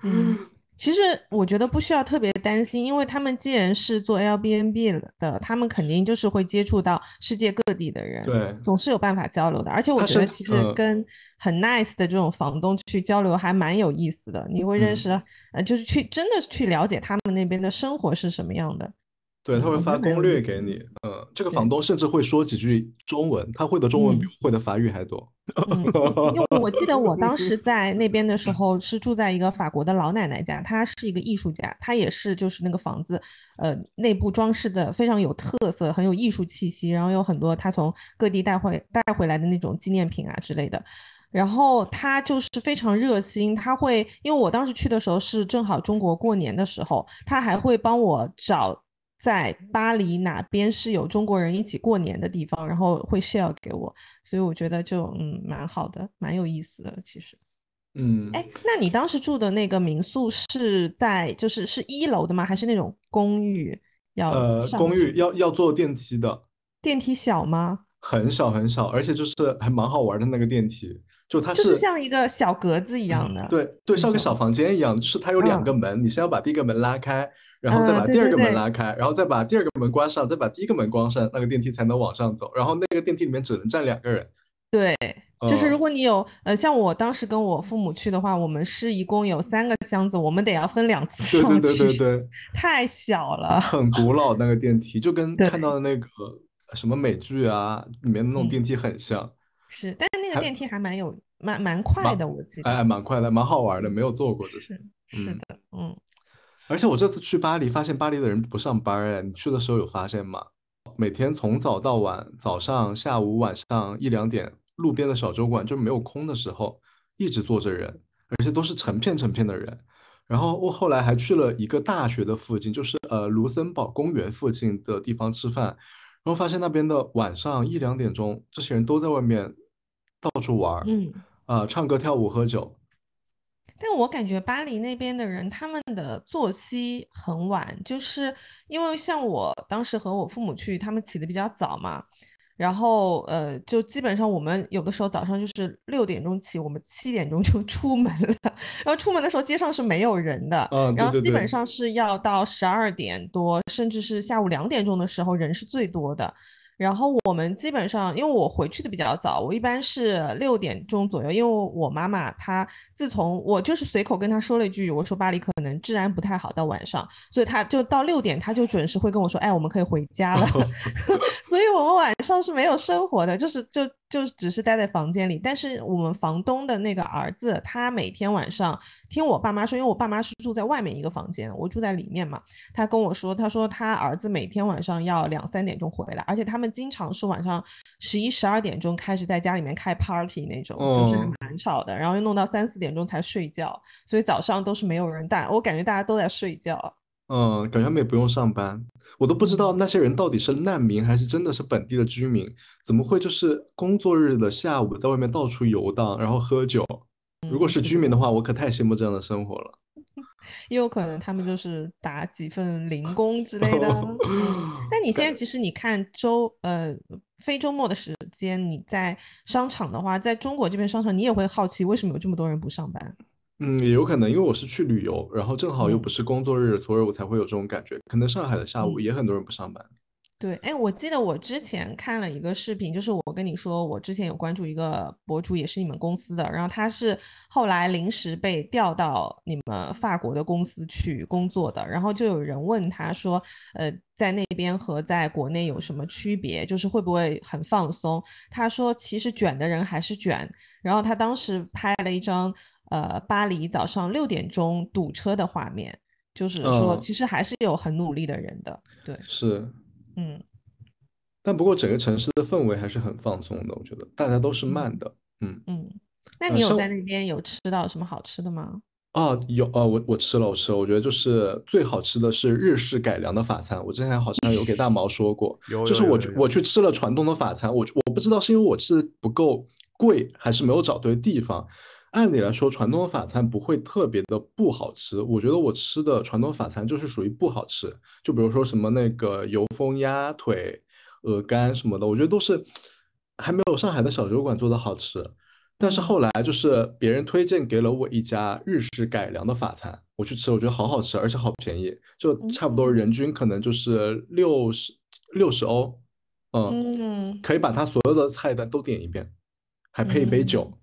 嗯 其实我觉得不需要特别担心，因为他们既然是做 Airbnb 的，他们肯定就是会接触到世界各地的人，对总是有办法交流的。而且我觉得其实嗯跟很 nice 的这种房东去交流还蛮有意思的，你会认嗯识，呃，就是去真的去了解他们那边的生活是什么样的。对，他会发攻略给你，嗯，这个房东甚至会说几句中文，他会的中文比嗯我会的法语还多。嗯，因为我记得我当时在那边的时候是住在一个法国的老奶奶家，她是一个艺术家，她也是就是那个房子，呃，内部装饰的非常有特色，很有艺术气息，然后有很多她从各地带回带回来的那种纪念品啊之类的。然后她就是非常热心，她会，因为我当时去的时候是正好中国过年的时候，她还会帮我找在巴黎哪边是有中国人一起过年的地方，然后会 share 给我。所以我觉得就嗯蛮好的，蛮有意思的。其实，嗯，哎，那你当时住的那个民宿是在就是是一楼的吗？还是那种公寓要呃，公寓要要坐电梯的，电梯小吗？很小很小，而且就是还蛮好玩的那个电梯，就它就是像一个小格子一样的。对对，像个小房间一样，就是它有两嗯个门，你先要把第一个门拉开，然后再啊把第二个门对对对拉开，然后再把第二个门关上，再把第一个门关上，那个电梯才能往上走。然后那个电梯里面只能站两个人。对，就是如嗯果你有呃，像我当时跟我父母去的话，我们是一共有三个箱子，我们得要分两次对上去，对对对对，太小了。很古老那个电梯，就跟看到的那个什么美剧啊里面的那种嗯电梯很像，是，但是那个电梯还蛮有蛮蛮快的，我记得。哎，蛮快的，蛮好玩的，没有坐过这些。是是嗯的，嗯。而且我这次去巴黎，发现巴黎的人不上班哎，你去的时候有发现吗？每天从早到晚，早上、下午、晚上一两点，路边的小酒馆就没有空的时候，一直坐着人，而且都是成片成片的人。然后我后来还去了一个大学的附近，就是呃卢森堡公园附近的地方吃饭，然后发现那边的晚上一两点钟，这些人都在外面到处玩儿，嗯，啊、唱歌跳舞喝酒，但我感觉巴黎那边的人，他们的作息很晚，就是因为像我当时和我父母去，他们起的比较早嘛，然后呃，就基本上我们有的时候早上就是六点钟起，我们七点钟就出门了，然后出门的时候街上是没有人的，嗯对对然后基本上是要到十二点多，甚至是下午两点钟的时候人是最多的。然后我们基本上，因为我回去的比较早，我一般是六点钟左右，因为我妈妈她自从我就是随口跟她说了一句，我说巴黎可能治安不太好，到晚上，所以她就到六点，她就准时会跟我说，哎，我们可以回家了。所以我们晚上是没有生活的，就是就就只是待在房间里。但是我们房东的那个儿子，他每天晚上听我爸妈说，因为我爸妈是住在外面一个房间，我住在里面嘛。他跟我说，他说他儿子每天晚上要两三点钟回来，而且他们经常是晚上十一、十二点钟开始在家里面开 party 那种，就是蛮吵的，然后又弄到三四点钟才睡觉，所以早上都是没有人带，我感觉大家都在睡觉。嗯，感觉他们也不用上班，我都不知道那些人到底是难民还是真的是本地的居民，怎么会就是工作日的下午在外面到处游荡，然后喝酒？如果是居民的话，我可太羡慕这样的生活了。也有可能他们就是打几份零工之类的。嗯，那你现在其实你看周呃非周末的时间，你在商场的话，在中国这边商场，你也会好奇为什么有这么多人不上班？嗯，也有可能，因为我是去旅游，然后正好又嗯不是工作日，所以我才会有这种感觉。可能上海的下午嗯也很多人不上班。对，哎，我记得我之前看了一个视频，就是我跟你说，我之前有关注一个博主，也是你们公司的，然后他是后来临时被调到你们法国的公司去工作的，然后就有人问他说，呃，在那边和在国内有什么区别，就是会不会很放松？他说其实卷的人还是卷，然后他当时拍了一张呃巴黎早上六点钟堵车的画面，就是说嗯其实还是有很努力的人的，对。是，嗯，但不过整个城市的氛围还是很放松的，我觉得大家都是慢的。嗯，嗯，那你有在那边有吃到什么好吃的吗？哦，有啊，我我吃了，我吃了，我觉得就是最好吃的是日式改良的法餐。我之前好像有给大毛说过，就是我去我去吃了传统的法餐，我我不知道是因为我吃的不够贵，还是没有找对地方。按理来说，传统的法餐不会特别的不好吃。我觉得我吃的传统法餐就是属于不好吃，就比如说什么那个油封鸭腿、鹅肝什么的，我觉得都是还没有上海的小酒馆做的好吃。但是嗯后来就是别人推荐给了我一家日式改良的法餐，我去吃，我觉得好好吃，而且好便宜，就差不多嗯人均可能就是六十六十欧，嗯，嗯可以把它所有的菜单都点一遍，还配一杯酒。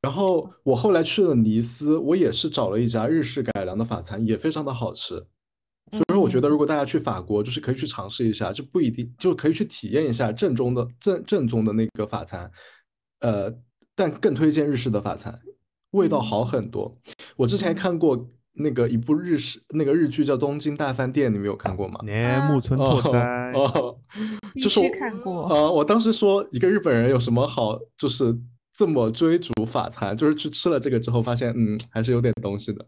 嗯然后我后来去了尼斯，我也是找了一家日式改良的法餐，也非常的好吃。所以说，我觉得如果大家去法国，就是可以去尝试一下，就不一定就可以去体验一下正宗的正正宗的那个法餐，呃，但更推荐日式的法餐，味道好很多。我之前看过那个一部日式那个日剧叫《东京大饭店》，你们有看过吗？年木村拓哉，哦，就是我须看过。呃，我当时说一个日本人有什么好，就是这么追逐法餐，就是去吃了这个之后，发现嗯，还是有点东西的。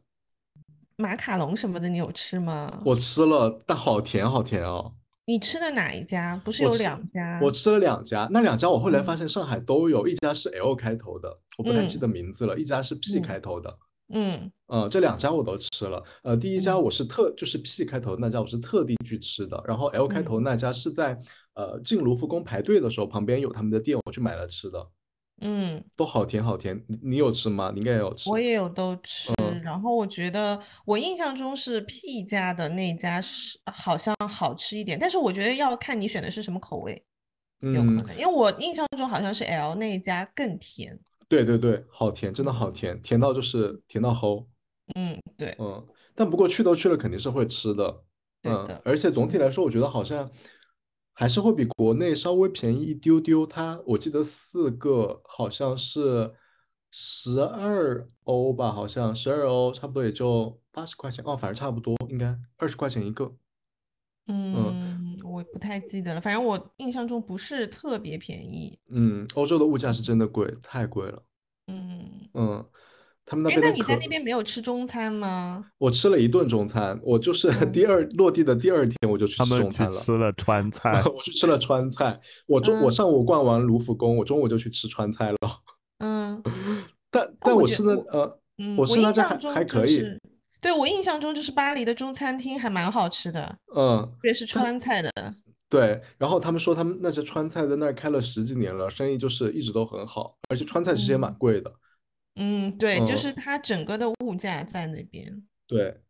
马卡龙什么的，你有吃吗？我吃了，但好甜，好甜哦。你吃的哪一家？不是有两家？我吃了两家，那两家我后来发嗯现上海都有，一家是 L 开头的，我不太记嗯得名字了，一家是 P 嗯开头的。嗯呃，这两家我都吃了。呃，第一家嗯我是特，就是 P 开头的那家，我是特地去吃的。然后 L 开头嗯那家是在呃进卢浮宫排队的时候，旁边有他们的店，我去买了吃的，嗯，都好甜好甜。你你有吃吗？你应该也有吃。我也有都吃。嗯然后我觉得我印象中是 P 家的那家是好像好吃一点，但是我觉得要看你选的是什么口味，有可嗯，能，因为我印象中好像是 L 那一家更甜。对对对，好甜，真的好甜，甜到就是甜到齁。嗯，对，嗯，但不过去都去了，肯定是会吃的。嗯对的，而且总体来说，我觉得好像还是会比国内稍微便宜一丢丢。它我记得四个好像是十二欧吧，好像十二欧，差不多也就八十块钱。哦，反正差不多，应该二十块钱一个。嗯，我不太记得了，反正我印象中不是特别便宜。嗯，欧洲的物价是真的贵，太贵了。嗯，嗯，他们那哎，边那你在那边没有吃中餐吗？我吃了一顿中餐，我就是嗯 第二落地的第二天我就去他们去吃中餐了。吃了川菜，我去吃了川菜，我中我嗯上午逛完卢浮宫，我中午就去吃川菜了。嗯但但我吃的我呃，嗯，我吃那家还可以，对，我印象中就是巴黎的中餐厅还蛮好吃的，嗯，特别是川菜的。对。然后他们说他们那些川菜在那儿开了十几年了，生意就是一直都很好，而且川菜其实也蛮嗯贵的。嗯，对，就嗯是它整个的物价在那边。对，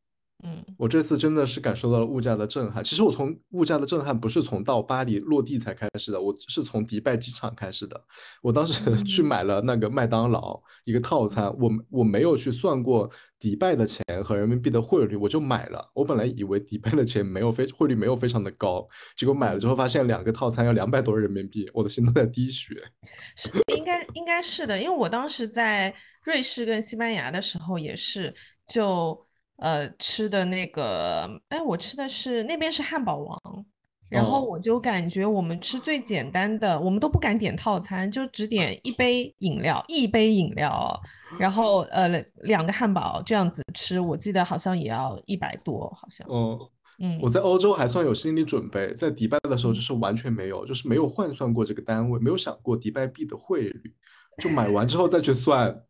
嗯我这次真的是感受到了物价的震撼。其实我从物价的震撼不是从到巴黎落地才开始的，我是从迪拜机场开始的。我当时去嗯买了那个麦当劳一个套餐，我我没有去算过迪拜的钱和人民币的汇率，我就买了。我本来以为迪拜的钱没有非汇率没有非常的高，结果买了之后发现两个套餐要两百多人民币，我的心都在滴血。是应该应该是的，因为我当时在瑞士跟西班牙的时候也是，就呃吃的那个，哎，我吃的是那边是汉堡王，然后哦。我就感觉我们吃最简单的，我们都不敢点套餐，就只点一杯饮料，一杯饮料，然后呃两个汉堡这样子吃，我记得好像也要一百多，好像，嗯，嗯我在欧洲还算有心理准备，在迪拜的时候嗯就是完全没有，就是没有换算过这个单位，没有想过迪拜币的汇率，就买完之后再去算，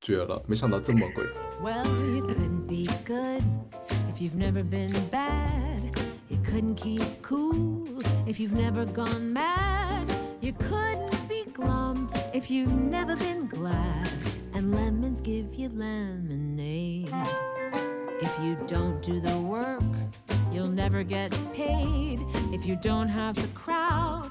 绝了！没想到这么贵。Well, you couldn't be good if you've never been bad. You couldn't keep cool if you've never gone mad. You couldn't be glum if you've never been glad. And lemons give you lemonade. If you don't do the work, you'll never get paid. If you don't have the crowd,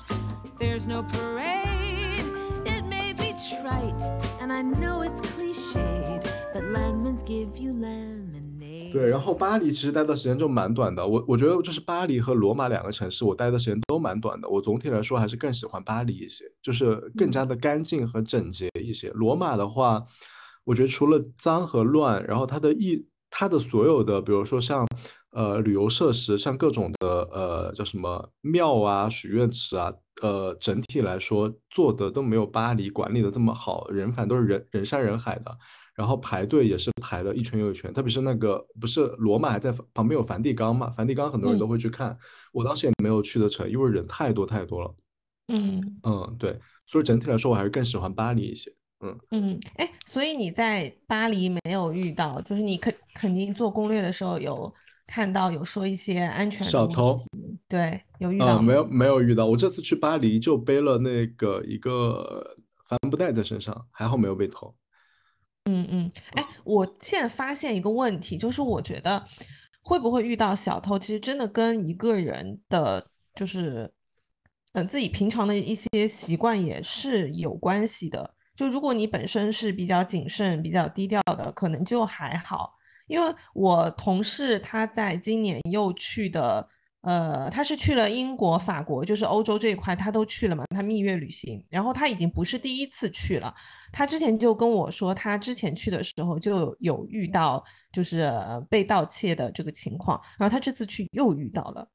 there's no parade. It may be trite, and I know it's cliched, but lemons give you lemonade. 对，然后巴黎其实待的时间就蛮短的，我我觉得就是巴黎和罗马两个城市，我待的时间都蛮短的。我总体来说还是更喜欢巴黎一些，就是更加的干净和整洁一些。罗马的话，我觉得除了脏和乱，然后它的一，它的所有的，比如说像呃旅游设施，像各种的呃叫什么庙啊、许愿池啊，呃整体来说做的都没有巴黎管理的这么好，人反正都是人人山人海的。然后排队也是排了一圈又一圈，特别是那个不是罗马还在旁边有梵蒂冈嘛，梵蒂冈很多人嗯都会去看，我当时也没有去得成，因为人太多太多了。嗯嗯，对，所以整体来说我还是更喜欢巴黎一些。嗯嗯，哎，所以你在巴黎没有遇到，就是你肯肯定做攻略的时候有看到有说一些安全小偷，对，有遇到嗯，没？有没有遇到，我这次去巴黎就背了那个一个帆布袋在身上，还好没有被偷。嗯嗯，哎，我现在发现一个问题，就是我觉得会不会遇到小偷，其实真的跟一个人的，就是嗯、呃自己平常的一些习惯也是有关系的。就如果你本身是比较谨慎、比较低调的，可能就还好。因为我同事他在今年又去的，呃，他是去了英国、法国，就是欧洲这一块，他都去了嘛，他蜜月旅行。然后他已经不是第一次去了。他之前就跟我说，他之前去的时候就有遇到就是呃被盗窃的这个情况，然后他这次去又遇到了，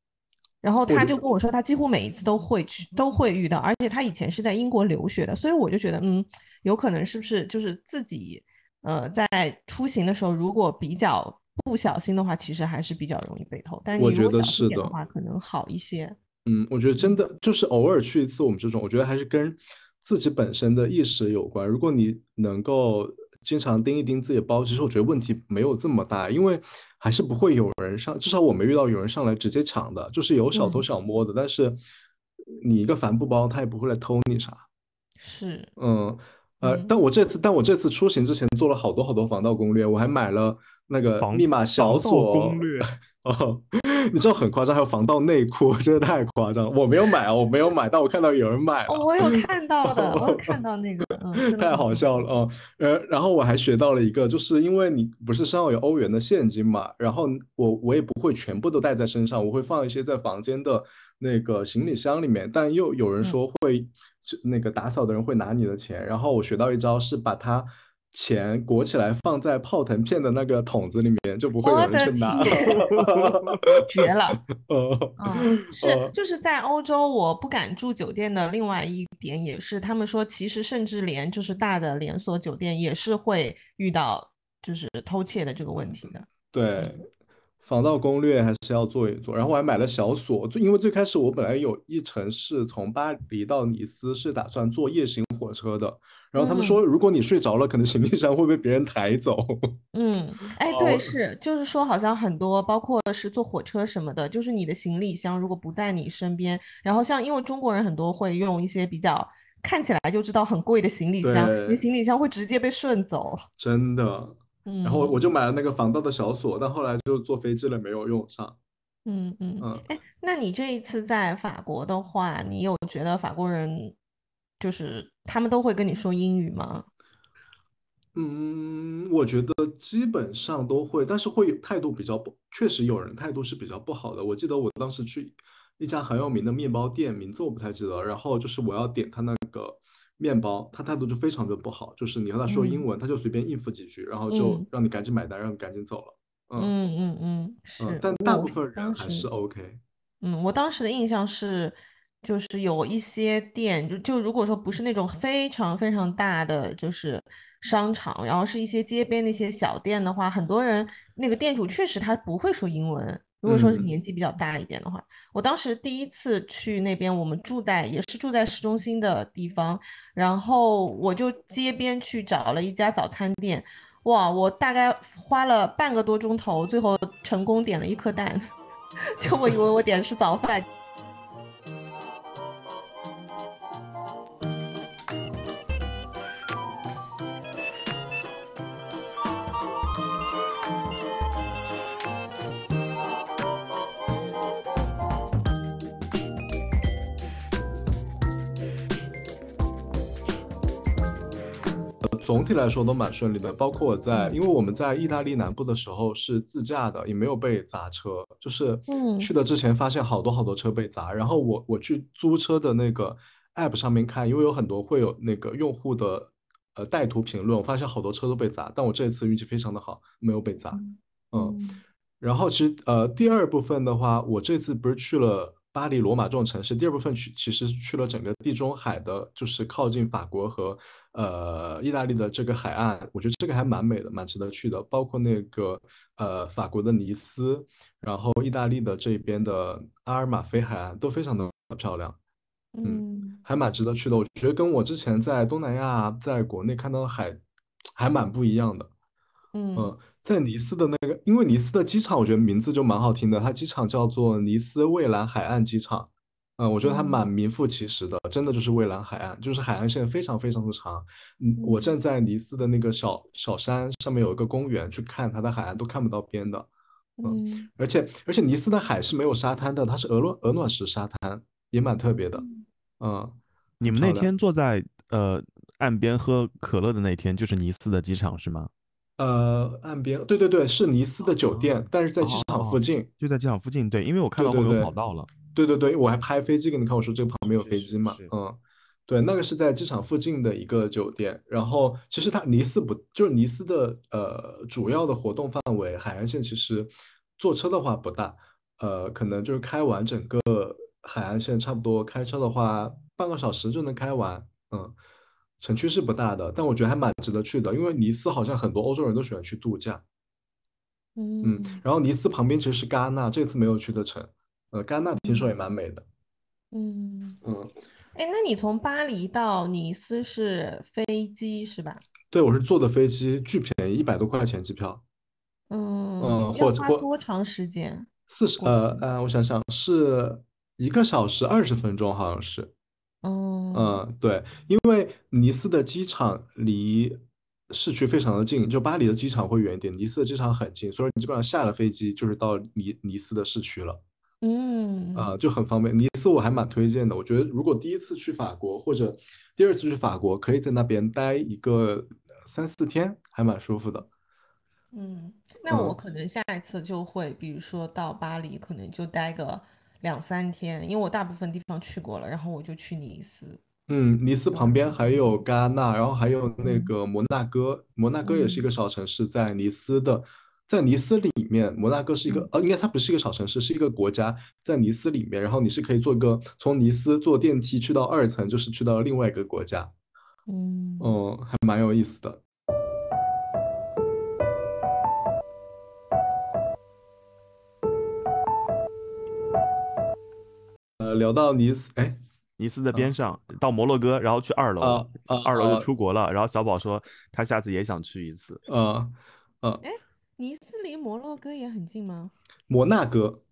然后他就跟我说，他几乎每一次都会去都会遇到，而且他以前是在英国留学的，所以我就觉得，嗯，有可能是不是就是自己呃在出行的时候，如果比较不小心的话，其实还是比较容易被偷，但你我觉如果小得是的心点的话，可能好一些。嗯，我觉得真的就是偶尔去一次我们这种，我觉得还是跟自己本身的意识有关。如果你能够经常盯一盯自己的包，其实我觉得问题没有这么大，因为还是不会有人上，至少我没遇到有人上来直接抢的，就是有小偷嗯小摸的，但是你一个帆布包，他也不会来偷你啥。是，嗯，呃，嗯。但我这次，但我这次出行之前做了好多好多防盗攻略，我还买了那个防密码小锁攻略。哦，你知道很夸张，还有防盗内裤，真的太夸张了。我没有买啊，我没有买，但我看到有人买哦，我有。看到的，我有看到那个，嗯，太好好笑了哦，呃，然后我还学到了一个，就是因为你不是身上有欧元的现金嘛，然后我我也不会全部都带在身上，我会放一些在房间的那个行李箱里面，但又有人嗯说会，就那个打扫的人会拿你的钱，然后我学到一招是把它钱裹起来放在泡腾片的那个桶子里面，就不会有人去拿。天 绝了。呃 嗯，是，呃就是在欧洲，我不敢住酒店的另外一点也是，他们说其实甚至连就是大的连锁酒店也是会遇到就是偷窃的这个问题的。对，防盗攻略还是要做一做。然后我还买了小锁，就因为最开始我本来有一程是从巴黎到尼斯，是打算坐夜行火车的。然后他们说，如果你睡着了，可能行李箱会被别人抬走。嗯，哎，对，哦是，就是说好像很多，包括是坐火车什么的，就是你的行李箱如果不在你身边，然后像因为中国人很多会用一些比较看起来就知道很贵的行李箱，你行李箱会直接被顺走。真的。嗯，然后我就买了那个防盗的小锁，但后来就坐飞机了，没有用上。嗯嗯，嗯，哎，那你这一次在法国的话，你有觉得法国人就是他们都会跟你说英语吗？嗯，我觉得基本上都会，但是会有态度比较不，确实有人态度是比较不好的。我记得我当时去一家很有名的面包店，名字我不太记得，然后就是我要点他那个面包，他态度就非常的不好，就是你和他说英嗯文，他就随便应付几句，然后就嗯让你赶紧买单，让你赶紧走了。嗯嗯嗯嗯，嗯，是但大部分人还是 OK。嗯，我当时的印象是，就是有一些店，就就如果说不是那种非常非常大的就是商场，然后是一些街边那些小店的话，很多人那个店主确实他不会说英文。如果说是嗯年纪比较大一点的话，我当时第一次去那边，我们住在也是住在市中心的地方，然后我就街边去找了一家早餐店，哇，我大概花了半个多钟头，最后成功点了一颗蛋。就我以为我点的是早饭。总体来说都蛮顺利的，包括我在，因为我们在意大利南部的时候是自驾的，也没有被砸车，就是嗯。去的之前发现好多好多车被砸，然后我我去租车的那个 app 上面看，因为有很多会有那个用户的呃带图评论，我发现好多车都被砸，但我这次运气非常的好，没有被砸，嗯。然后其实呃，第二部分的话，我这次不是去了巴黎、罗马这种城市，第二部分去其实是去了整个地中海的，就是靠近法国和呃意大利的这个海岸，我觉得这个还蛮美的，蛮值得去的。包括那个呃法国的尼斯，然后意大利的这边的阿尔马菲海岸都非常的漂亮，嗯还蛮值得去的。我觉得跟我之前在东南亚在国内看到的海还蛮不一样的。嗯嗯，在尼斯的那个，因为尼斯的机场，我觉得名字就蛮好听的，它机场叫做尼斯蔚蓝海岸机场。嗯，我觉得它嗯蛮名副其实的，真的就是蔚蓝海岸，就是海岸线非常非常的长。嗯，我站在尼斯的那个小小山上面有一个公园，去看它的海岸都看不到边的。嗯而且而且尼斯的海是没有沙滩的，它是鹅卵鹅卵石沙滩，也蛮特别的。嗯，你们那天坐在呃岸边喝可乐的那天，就是尼斯的机场是吗？呃，岸边，对对对，是尼斯的酒店，但是在机场附近。就在机场附近，对，因为我看到有跑道了。对对对，我还拍飞机给你看，我说这个旁边有飞机嘛，嗯，对，那个是在机场附近的一个酒店，然后其实它尼斯不就是尼斯的呃主要的活动范围，海岸线其实坐车的话不大，呃，可能就是开完整个海岸线差不多开车的话半个小时就能开完，嗯，城区是不大的，但我觉得还蛮值得去的，因为尼斯好像很多欧洲人都喜欢去度假，嗯，嗯然后尼斯旁边其实是戛纳，这次没有去的成，呃，戛纳听说也蛮美的，嗯，嗯。哎，那你从巴黎到尼斯是飞机是吧？对，我是坐的飞机，巨便宜，一百多块钱机票，嗯，嗯要花或者或多长时间？四十呃呃，我想想是一个小时二十分钟，好像是，嗯嗯，对，因为尼斯的机场离市区非常的近，就巴黎的机场会远一点，尼斯的机场很近，所以你基本上下了飞机就是到尼尼斯的市区了，嗯啊、就很方便。尼斯我还蛮推荐的，我觉得如果第一次去法国或者第二次去法国，可以在那边待一个三四天，还蛮舒服的。嗯，那我嗯可能下一次就会，比如说到巴黎，可能就待个两三天，因为我大部分地方去过了，然后我就去尼斯。嗯，尼斯旁边。还有戛纳，然后还有那嗯。个摩纳哥，摩纳哥也是一个嗯小城市，在尼斯的，在尼斯里面，摩纳哥是一个，呃，应该它不是一个小城市，是一个国家，在尼斯里面，然后你是可以坐个从尼斯坐电梯去到二层，就是去到另外一个国家，嗯。嗯，还蛮有意思的。呃，聊到尼斯，哎，尼斯的边上到摩洛哥，然后去二楼，啊啊二楼就啊出国了。然后小宝说他下次也想去一次。呃呃，尼斯离摩洛哥也很近吗？摩纳哥。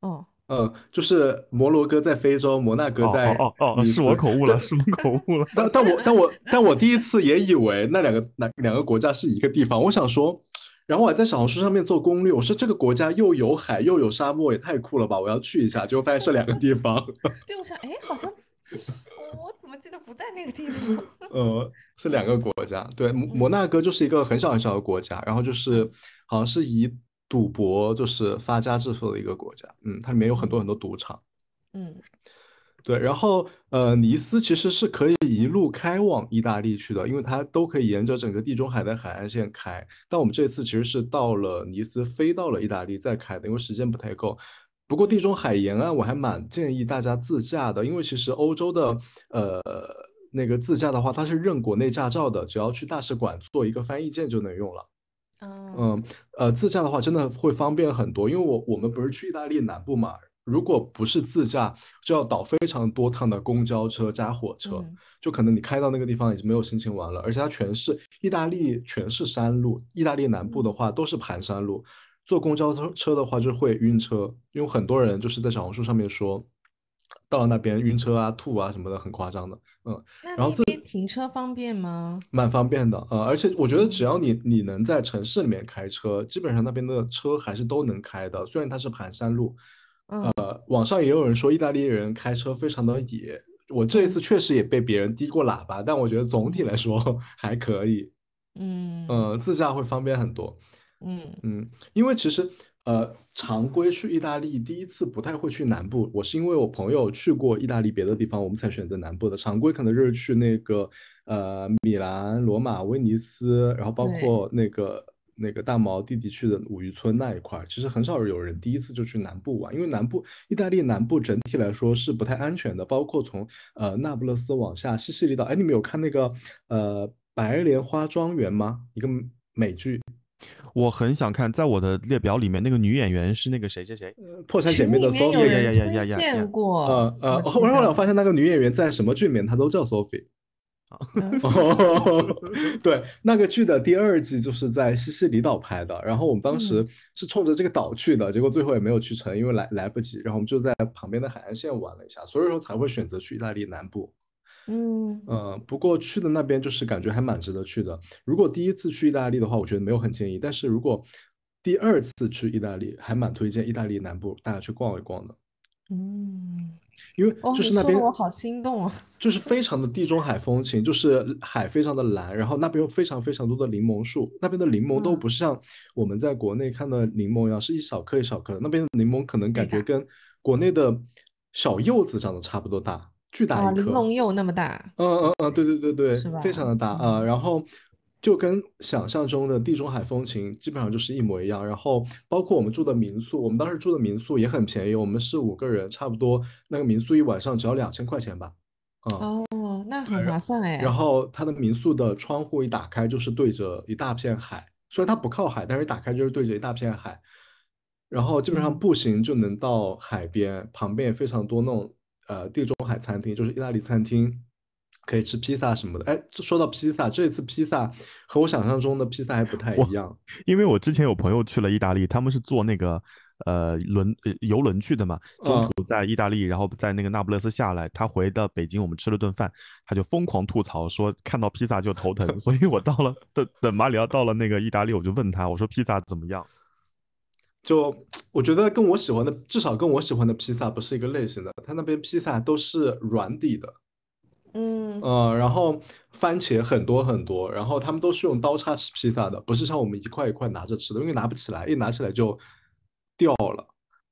哦，嗯，就是摩洛哥在非洲，摩纳哥哦在哦哦哦，是我口误了，是我口误了。但但我但我但我第一次也以为那两个那两个国家是一个地方，我想说，然后我还在小红书上面做攻略，我说这个国家又有海又有沙漠，也太酷了吧，我要去一下，结果发现是两个地方，对，我想，哎，好像我我怎么记得不在那个地方？呃，是两个国家。对，摩摩纳哥就是一个很小很小的国家，然后就是好像是以赌博就是发家致富的一个国家，嗯，它里面有很多很多赌场。嗯对，然后呃，尼斯其实是可以一路开往意大利去的，因为它都可以沿着整个地中海的海岸线开。但我们这次其实是到了尼斯，飞到了意大利再开的，因为时间不太够。不过地中海沿岸我还蛮建议大家自驾的，因为其实欧洲的呃那个自驾的话，它是认国内驾照的，只要去大使馆做一个翻译件就能用了。啊嗯，呃，自驾的话真的会方便很多，因为我我们不是去意大利南部嘛，如果不是自驾，就要倒非常多趟的公交车加火车，嗯就可能你开到那个地方已经没有心情玩了，而且它全是意大利全是山路，意大利南部的话都是盘山路，坐公交车车的话就会晕车，因为很多人就是在小红书上面说，到了那边晕车啊、吐啊什么的，很夸张的，嗯。那然后自那边停车方便吗？蛮方便的，呃，而且我觉得只要你你能在城市里面开车，基本上那边的车还是都能开的，虽然它是盘山路。嗯呃，网上也有人说意大利人开车非常的野，我这一次确实也被别人滴过喇叭，但我觉得总体来说 还可以，嗯嗯、自驾会方便很多。嗯嗯，因为其实呃，常规去意大利第一次不太会去南部，我是因为我朋友去过意大利别的地方，我们才选择南部的。常规可能就是去那个呃米兰、罗马、威尼斯，然后包括那个那个大毛弟弟去的五渔村那一块，其实很少有人第一次就去南部玩，因为南部意大利南部整体来说是不太安全的，包括从呃那不勒斯往下西西里岛，哎，你们有看那个呃白莲花庄园吗？一个美剧。我很想看，在我的列表里面，那个女演员是那个谁谁谁，破产姐妹的 Sophie，呀呀呀呀呀呀荐过，呃呃，后来后来我发现那个女演员在什么剧里面她都叫 Sophie，嗯。哦，对，那个剧的第二季就是在西西里岛拍的，然后我们当时嗯。是冲着这个岛去的，结果最后也没有去成，因为来来不及，然后我们就在旁边的海岸线玩了一下，所以说才会选择去意大利南部。嗯。呃，不过去的那边就是感觉还蛮值得去的。如果第一次去意大利的话，我觉得没有很建议，但是如果第二次去意大利，还蛮推荐意大利南部大家去逛一逛的，嗯，因为哦，就是那边我好心动啊！就是非常的地中海风情，就是海非常的蓝，然后那边有非常非常多的柠檬树，那边的柠檬都嗯不是像我们在国内看的柠檬一样，是一小颗一小颗的，那边的柠檬可能感觉跟国内的小柚子长得差不多大，巨大啊，一颗。柠檬柚那么大，嗯嗯嗯，对对对对，非常的大啊、嗯然后就跟想象中的地中海风情基本上就是一模一样。然后包括我们住的民宿，我们当时住的民宿也很便宜，我们是五个人，差不多那个民宿一晚上只要两千块钱吧。嗯，哦，那很划算哎。然后它的民宿的窗户一打开就是对着一大片海，虽然它不靠海，但是打开就是对着一大片海。然后基本上嗯步行就能到海边，旁边也非常多那种呃地中海餐厅，就是意大利餐厅，可以吃披萨什么的。哎，说到披萨，这次披萨和我想象中的披萨还不太一样。因为我之前有朋友去了意大利，他们是坐那个呃轮呃游轮去的嘛，中嗯途在意大利，然后在那个那不勒斯下来，他回到北京，我们吃了顿饭，他就疯狂吐槽说看到披萨就头疼，所以我到了等等马里奥到了那个意大利，我就问他，我说披萨怎么样？就我觉得跟我喜欢的，至少跟我喜欢的披萨不是一个类型的。他那边披萨都是软底的，嗯呃，然后番茄很多很多，然后他们都是用刀叉吃披萨的，不是像我们一块一块拿着吃的，因为拿不起来，一拿起来就掉了。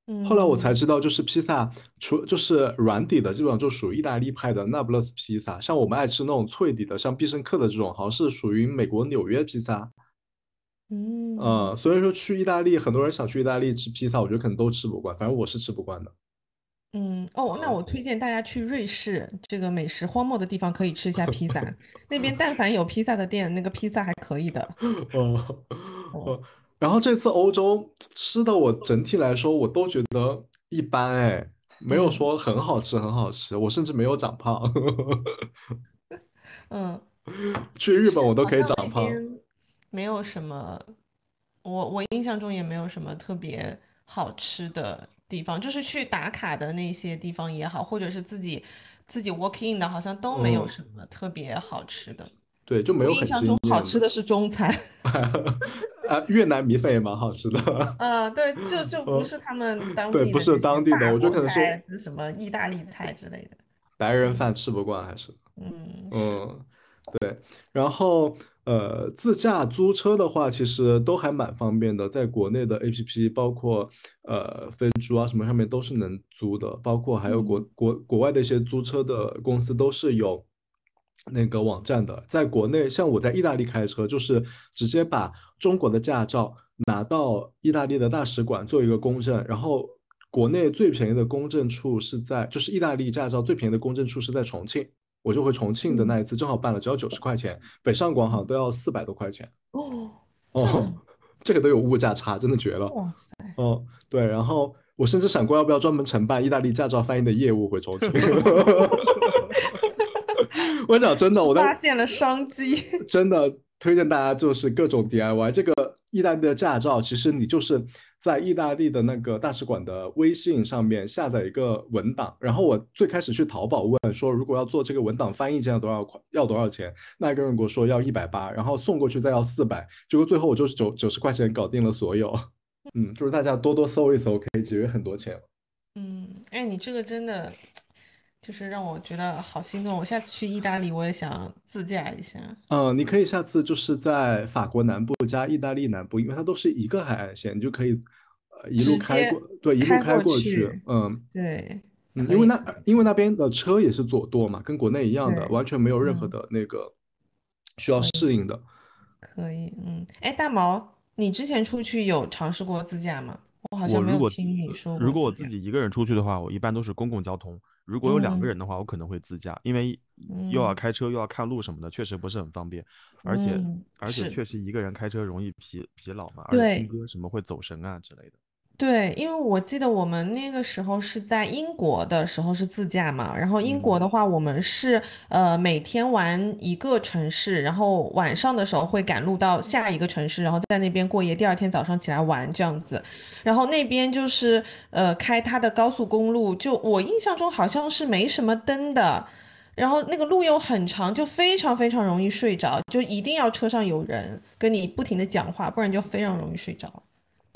嗯，后来我才知道，就是披萨除就是软底的，基本上就属于意大利派的那不勒斯披萨。像我们爱吃那种脆底的，像必胜客的这种，好像是属于美国纽约披萨。嗯呃，所以说去意大利，很多人想去意大利吃披萨，我觉得可能都吃不惯，反正我是吃不惯的。嗯哦，那我推荐大家去瑞士这个美食荒漠的地方，可以吃一下披萨。那边但凡有披萨的店，那个披萨还可以的。哦，哦，然后这次欧洲吃的，我整体来说我都觉得一般，哎，没有嗯说很好吃，很好吃，我甚至没有长胖。嗯，去日本我都可以长胖。没有什么，我我印象中也没有什么特别好吃的地方，就是去打卡的那些地方也好，或者是自己自己 walk in 的，好像都没有嗯什么特别好吃的。对，就没有印象中好吃的是中餐，啊，越南米粉也蛮好吃的。嗯，对，就就 不嗯是他们当地对不是当地的我觉得可能是什么意大利菜之类的。白人饭吃不惯还是。嗯嗯，对，然后呃，自驾租车的话，其实都还蛮方便的，在国内的 APP，包括呃飞猪啊什么上面都是能租的，包括还有国嗯国国外的一些租车的公司都是有那个网站的。在国内，像我在意大利开车，就是直接把中国的驾照拿到意大利的大使馆做一个公证，然后国内最便宜的公证处是在，就是意大利驾照最便宜的公证处是在重庆。我就回重庆的那一次正好办了，只要九十块钱，北上广好像都要四百多块钱。哦，哦，这个都有物价差，真的绝了。哇塞，哦，对，然后我甚至想过要不要专门承办意大利驾照翻译的业务回重庆。我讲真的，我在发现了商机。真的推荐大家就是各种 DIY。这个意大利的驾照，其实你就是在意大利的那个大使馆的微信上面下载一个文档，然后我最开始去淘宝问说，如果要做这个文档翻译，这样多少块，要多少钱？那个人给我说要一百八，然后送过去再要四百，结果最后我就是九九十块钱搞定了所有。嗯，就是大家多多搜一搜，可以节约很多钱。嗯，哎，你这个真的就是让我觉得好心动。我下次去意大利，我也想自驾一下。嗯，你可以下次就是在法国南部加意大利南部，因为它都是一个海岸线，你就可以呃一路直接开过，对，一路开过开过去去。嗯对，嗯，因为以那因为那边的车也是左舵嘛，跟国内一样的，完全没有任何嗯的那个需要适应的。可以。嗯，哎，大毛，你之前出去有尝试过自驾吗？我好像没有果听你说如果我。自己一个人出去的话，我一般都是公共交通。如果有两个嗯人的话，我可能会自驾，因为又要嗯开车又要看路什么的，确实不是很方便。而且嗯而且确实一个人开车容易疲疲劳嘛，而且听歌什么会走神啊之类的。对，因为我记得我们那个时候是在英国的时候是自驾嘛，然后英国的话，我们是呃每天玩一个城市，然后晚上的时候会赶路到下一个城市，然后在那边过夜，第二天早上起来玩这样子。然后那边就是呃开它的高速公路，就我印象中好像是没什么灯的，然后那个路又很长，就非常非常容易睡着，就一定要车上有人跟你不停的讲话，不然就非常容易睡着。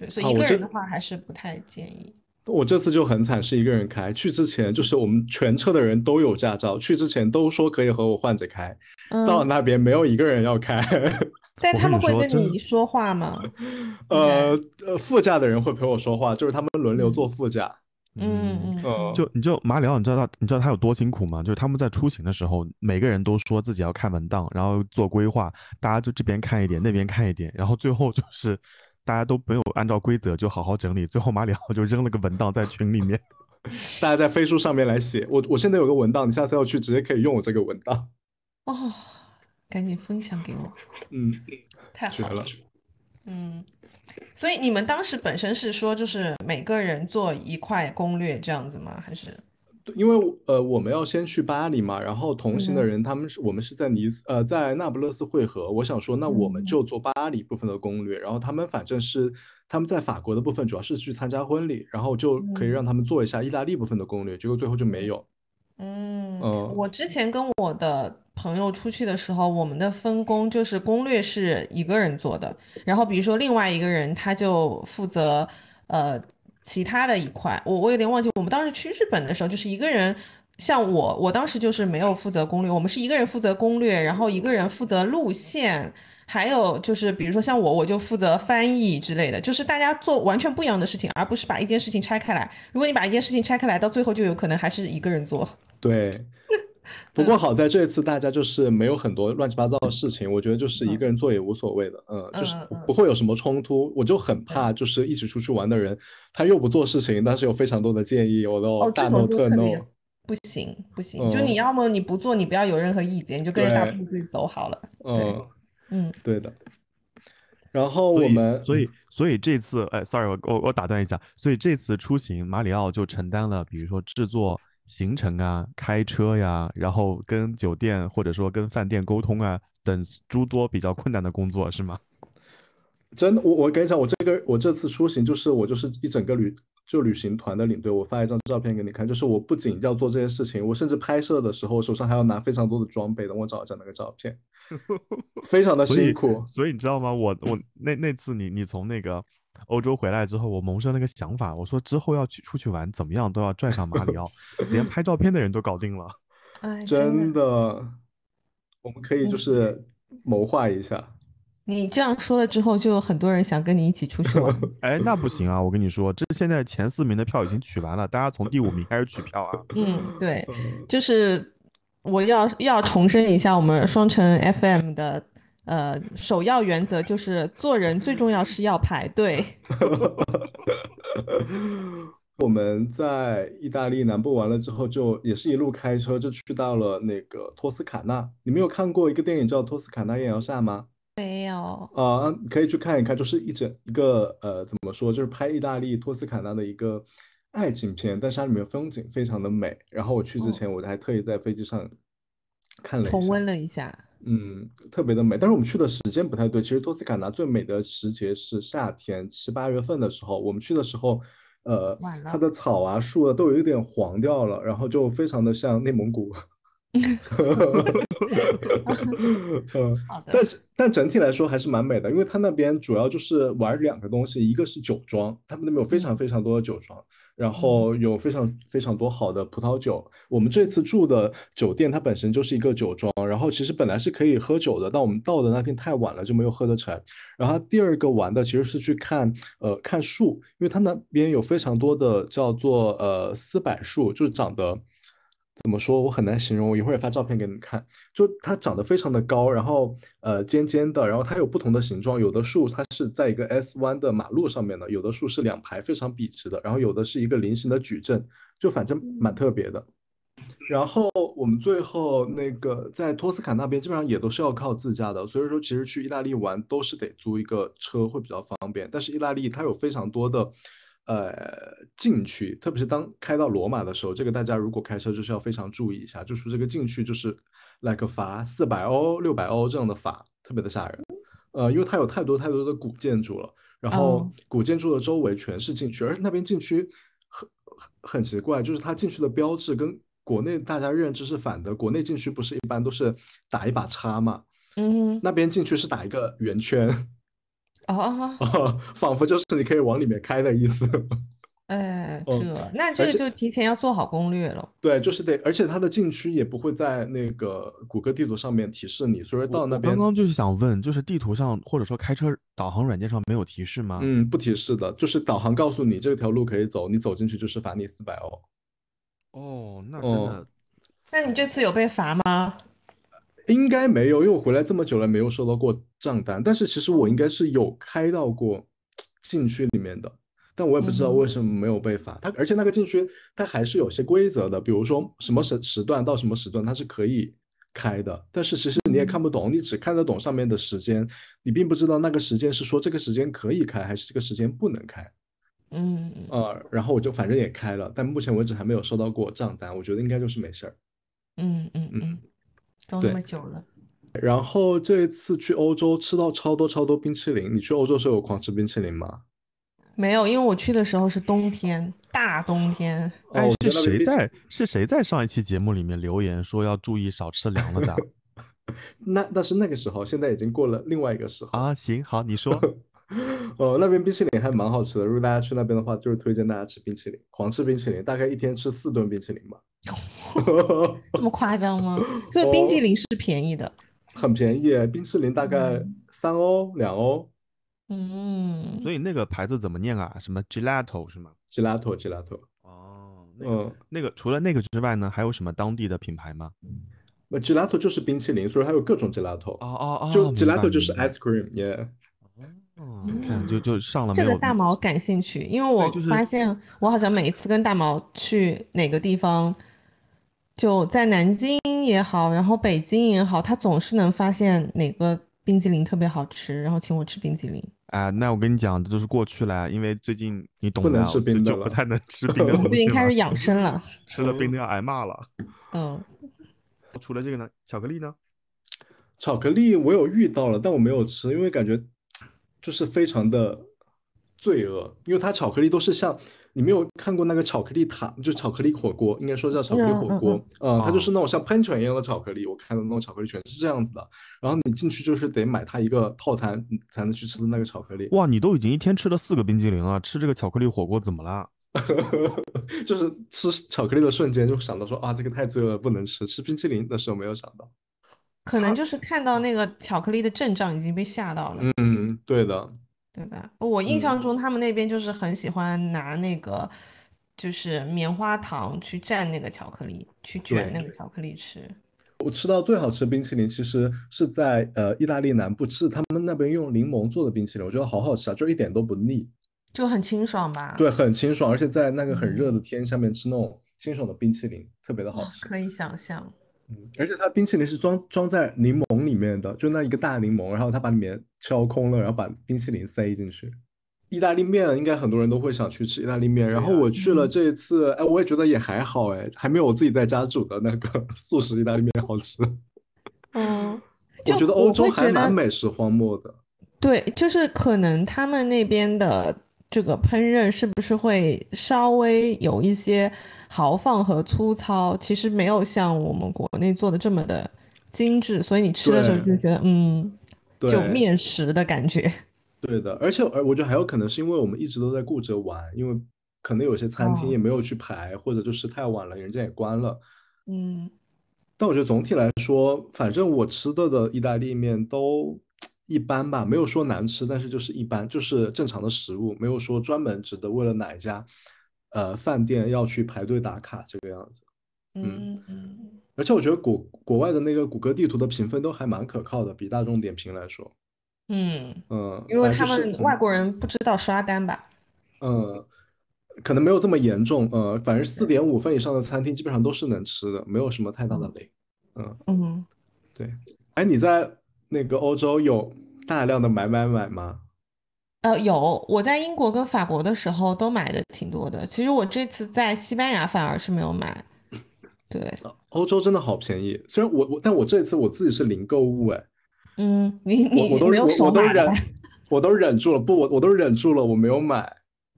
对，所以一个人的话还是不太建议。我这次就很惨，是一个人开。去之前就是我们全车的人都有驾照，去之前都说可以和我换着开，到了嗯，那边没有一个人要开。但他们会跟你说话吗？呃呃，副驾的人会陪我说话，就是他们轮流坐副驾。嗯嗯嗯，就你就马里奥，你知道他你知道他有多辛苦吗？就是他们在出行的时候，每个人都说自己要看文档，然后做规划，大家就这边看一点，那边看一点，然后最后就是大家都没有按照规则就好好整理，最后马里奥就扔了个文档在群里面。大家在飞书上面来写。我我现在有个文档，你下次要去直接可以用我这个文档。哦，赶紧分享给我，嗯，太好绝了。嗯，所以你们当时本身是说就是每个人做一块攻略这样子吗？还是？对因为呃，我们要先去巴黎嘛，然后同行的嗯。人他们是我们是在尼斯呃在那不勒斯汇合，我想说那我们嗯。就做巴黎部分的攻略，然后他们反正是他们在法国的部分主要是去参加婚礼，然后就可以嗯。让他们做一下意大利部分的攻略，结果最后就没有。嗯，嗯。我之前跟我的朋友出去的时候，我们的分工就是攻略是一个人做的，然后比如说另外一个人他就负责呃其他的一块，我我有点忘记，我们当时去日本的时候就是一个人。像我，我当时就是没有负责攻略，我们是一个人负责攻略，然后一个人负责路线，还有就是比如说像我，我就负责翻译之类的，就是大家做完全不一样的事情，而不是把一件事情拆开来。如果你把一件事情拆开来，到最后就有可能还是一个人做。对，不过好在这次大家就是没有很多乱七八糟的事情，我觉得就是一个人做也无所谓的，嗯，就是不会有什么冲突。我就很怕就是一起出去玩的人，他又不做事情，但是有非常多的建议，我哦，都大这种 no 特就特 no 别。不行不行，就你嗯要么你不做，你不要有任何意见，你就跟着大对部队走好了。嗯，嗯对的。然后所以我们所以所以这次，哎，sorry，我我我打断一下，所以这次出行，马里奥就承担了，比如说制作行程啊、开车呀，然后跟酒店或者说跟饭店沟通啊等诸多比较困难的工作，是吗？真的，我我跟你讲，我这个我这次出行就是我就是一整个旅就旅行团的领队，我发一张照片给你看，就是我不仅要做这些事情，我甚至拍摄的时候手上还要拿非常多的装备，等我找一下那个照片，非常的所以辛苦。所以你知道吗？我我那那次你你从那个欧洲回来之后，我萌生了个想法，我说之后要去出去玩，怎么样都要拽上马里奥，连拍照片的人都搞定了。哎，真的，我们可以就嗯是谋划一下。你这样说了之后，就有很多人想跟你一起出去玩。哎，那不行啊！我跟你说，这现在前四名的票已经取完了，大家从第五名开始取票啊。嗯，对，嗯就是我要要重申一下我们双城 FM 的呃首要原则，就是做人最重要是要排队。我们在意大利南部完了之后，就也是一路开车，就去到了那个托斯卡纳。你们有看过一个电影叫《托斯卡纳艳阳下》吗？没有，啊、可以去看一看，就是一整一个呃，怎么说，就是拍意大利托斯卡纳的一个爱情片，但是它里面风景非常的美。然后我去之哦前，我还特意在飞机上看了一重。温了一下。嗯，特别的美，但是我们去的时间不太对。其实托斯卡纳最美的时节是夏天七八月份的时候，我们去的时候，呃它的草啊树啊都有一点黄掉了，然后就非常的像内蒙古。但是但整体来说还是蛮美的，因为它那边主要就是玩两个东西，一个是酒庄，他们那边有非常非常多的酒庄，然后有非常非常多好的葡萄酒。我们这次住的酒店它本身就是一个酒庄，然后其实本来是可以喝酒的，但我们到的那天太晚了，就没有喝得成。然后第二个玩的其实是去看呃看树，因为它那边有非常多的叫做呃丝柏树，就是长得。怎么说？我很难形容，我一会儿发照片给你们看。就它长得非常的高，然后呃尖尖的，然后它有不同的形状，有的树它是在一个 S 弯的马路上面的，有的树是两排非常笔直的，然后有的是一个菱形的矩阵，就反正蛮特别的。然后我们最后那个在托斯卡那边基本上也都是要靠自驾的，所以说其实去意大利玩都是得租一个车会比较方便。但是意大利它有非常多的呃禁区，特别是当开到罗马的时候，这个大家如果开车就是要非常注意一下，就是这个禁区就是 like 罚四百欧、六百欧这样的罚，特别的吓人。呃，因为它有太多太多的古建筑了，然后哦古建筑的周围全是禁区，而那边禁区很很很奇怪，就是它禁区的标志跟国内大家认知是反的。国内禁区不是一般都是打一把叉嘛，嗯，那边禁区是打一个圆圈，哦哦，哦 仿佛就是你可以往里面开的意思。哎，嗯这那这个就提前要做好攻略了。对，就是得，而且它的禁区也不会在那个谷歌地图上面提示你，所以说到那边刚，刚就是想问，就是地图上或者说开车导航软件上没有提示吗？嗯，不提示的，就是导航告诉你这条路可以走，你走进去就是罚你四百欧。哦，那真哦的那你这次有被罚吗？应该没有，因为我回来这么久了没有收到过账单，但是其实我应该是有开到过禁区里面的，但我也不知道为什么没有被罚。它而且那个禁区它还是有些规则的，比如说什么时时段到什么时段它是可以开的，但是其实你也看不懂，你只看得懂上面的时间，你并不知道那个时间是说这个时间可以开还是这个时间不能开。嗯，呃，然后我就反正也开了，但目前为止还没有收到过账单，我觉得应该就是没事儿。嗯嗯嗯，都对那么久了。然后这一次去欧洲吃到超多超多冰淇淋，你去欧洲时候有狂吃冰淇淋吗？没有，因为我去的时候是冬天，大冬天。哎哦，是谁在是谁在上一期节目里面留言说要注意少吃凉了的 那但是那个时候，现在已经过了另外一个时候。啊？行，好，你说。呃，那边冰淇淋还蛮好吃的，如果大家去那边的话，就是推荐大家吃冰淇淋，狂吃冰淇淋，大概一天吃四顿冰淇淋吧，这么夸张吗？所以冰淇哦淋是便宜的。很便宜，冰淇淋大概嗯三欧两欧嗯，所以那个牌子怎么念啊？什么 gelato 是吗？，gelato gelato，哦，那个、嗯，那个除了那个之外呢，还有什么当地的品牌吗？那 gelato 就是冰淇淋，所以它有各种 gelato，哦哦哦，就明白 gelato 就是白 ice cream，耶，哦，你看就就上了没有？这个大毛感兴趣，因为我发现我好像每一次跟大毛去哪个地方，就在南京也好，然后北京也好，他总是能发现哪个冰激凌特别好吃，然后请我吃冰激凌。啊，那我跟你讲，这都是过去了，因为最近你懂不能吃冰的了就不太能吃 冰的我东西了最近开始养生了。吃了冰的要挨骂了。嗯，除了这个呢，巧克力呢？巧克力我有遇到了，但我没有吃，因为感觉就是非常的罪恶，因为它巧克力都是像你没有看过那个巧克力塔，就是巧克力火锅，应该说叫巧克力火锅，嗯，它就是那种像喷泉一样的巧克力，我看到那种巧克力全是这样子的，然后你进去就是得买它一个套餐嗯才能去吃的那个巧克力，哇，你都已经一天吃了四个冰激凌了，吃这个巧克力火锅怎么啦？就是吃巧克力的瞬间就想到说啊，这个太罪恶了，不能吃。吃冰淇淋的时候没有想到，可能就是看到那个巧克力的阵仗已经被吓到了，嗯，对的，对吧？我印象中他们那边就是很喜欢拿那个就是棉花糖去蘸那个巧克力，去卷那个巧克力吃。我吃到最好吃的冰淇淋其实是在呃意大利南部，是他们那边用柠檬做的冰淇淋，我觉得好好吃啊，就一点都不腻，就很清爽吧？对，很清爽，而且在那个很热的嗯天下面吃那种清爽的冰淇淋，特别的好吃。可以想象。嗯，而且它冰淇淋是装装在柠檬里面的，就那一个大柠檬，然后它把里面敲空了，然后把冰淇淋塞进去。意大利面应该很多人都会想去吃意大利面，然后我去了嗯这一次，哎，我也觉得也还好，哎，还没有我自己在家煮的那个 速食意大利面好吃。嗯，我觉得欧洲还蛮美食荒漠的。对，就是可能他们那边的这个烹饪是不是会稍微有一些豪放和粗糙，其实没有像我们国内做的这么的精致，所以你吃的时候就觉得嗯，就面食的感觉。对的，而且而我觉得还有可能是因为我们一直都在顾着玩，因为可能有些餐厅哦也没有去排，或者就是太晚了，人家也关了。嗯但我觉得总体来说，反正我吃的的意大利面都一般吧，没有说难吃，但是就是一般，就是正常的食物，没有说专门值得为了哪一家呃饭店要去排队打卡这个样子。嗯嗯，而且我觉得国国外的那个谷歌地图的评分都还蛮可靠的，比大众点评来说，嗯，嗯，因为他们外国人不知道刷单吧？嗯，可能没有这么严重，呃，反正四点五分以上的餐厅基本上都是能吃的，没有什么太大的雷。嗯，嗯，对。哎，你在那个欧洲有大量的买买买吗？呃，有，我在英国跟法国的时候都买的挺多的。其实我这次在西班牙反而是没有买。对，欧洲真的好便宜，虽然我我，但我这次我自己是零购物，哎，嗯，你我我都你没有我我都忍？我都忍住了，不，我我都忍住了，我没有买，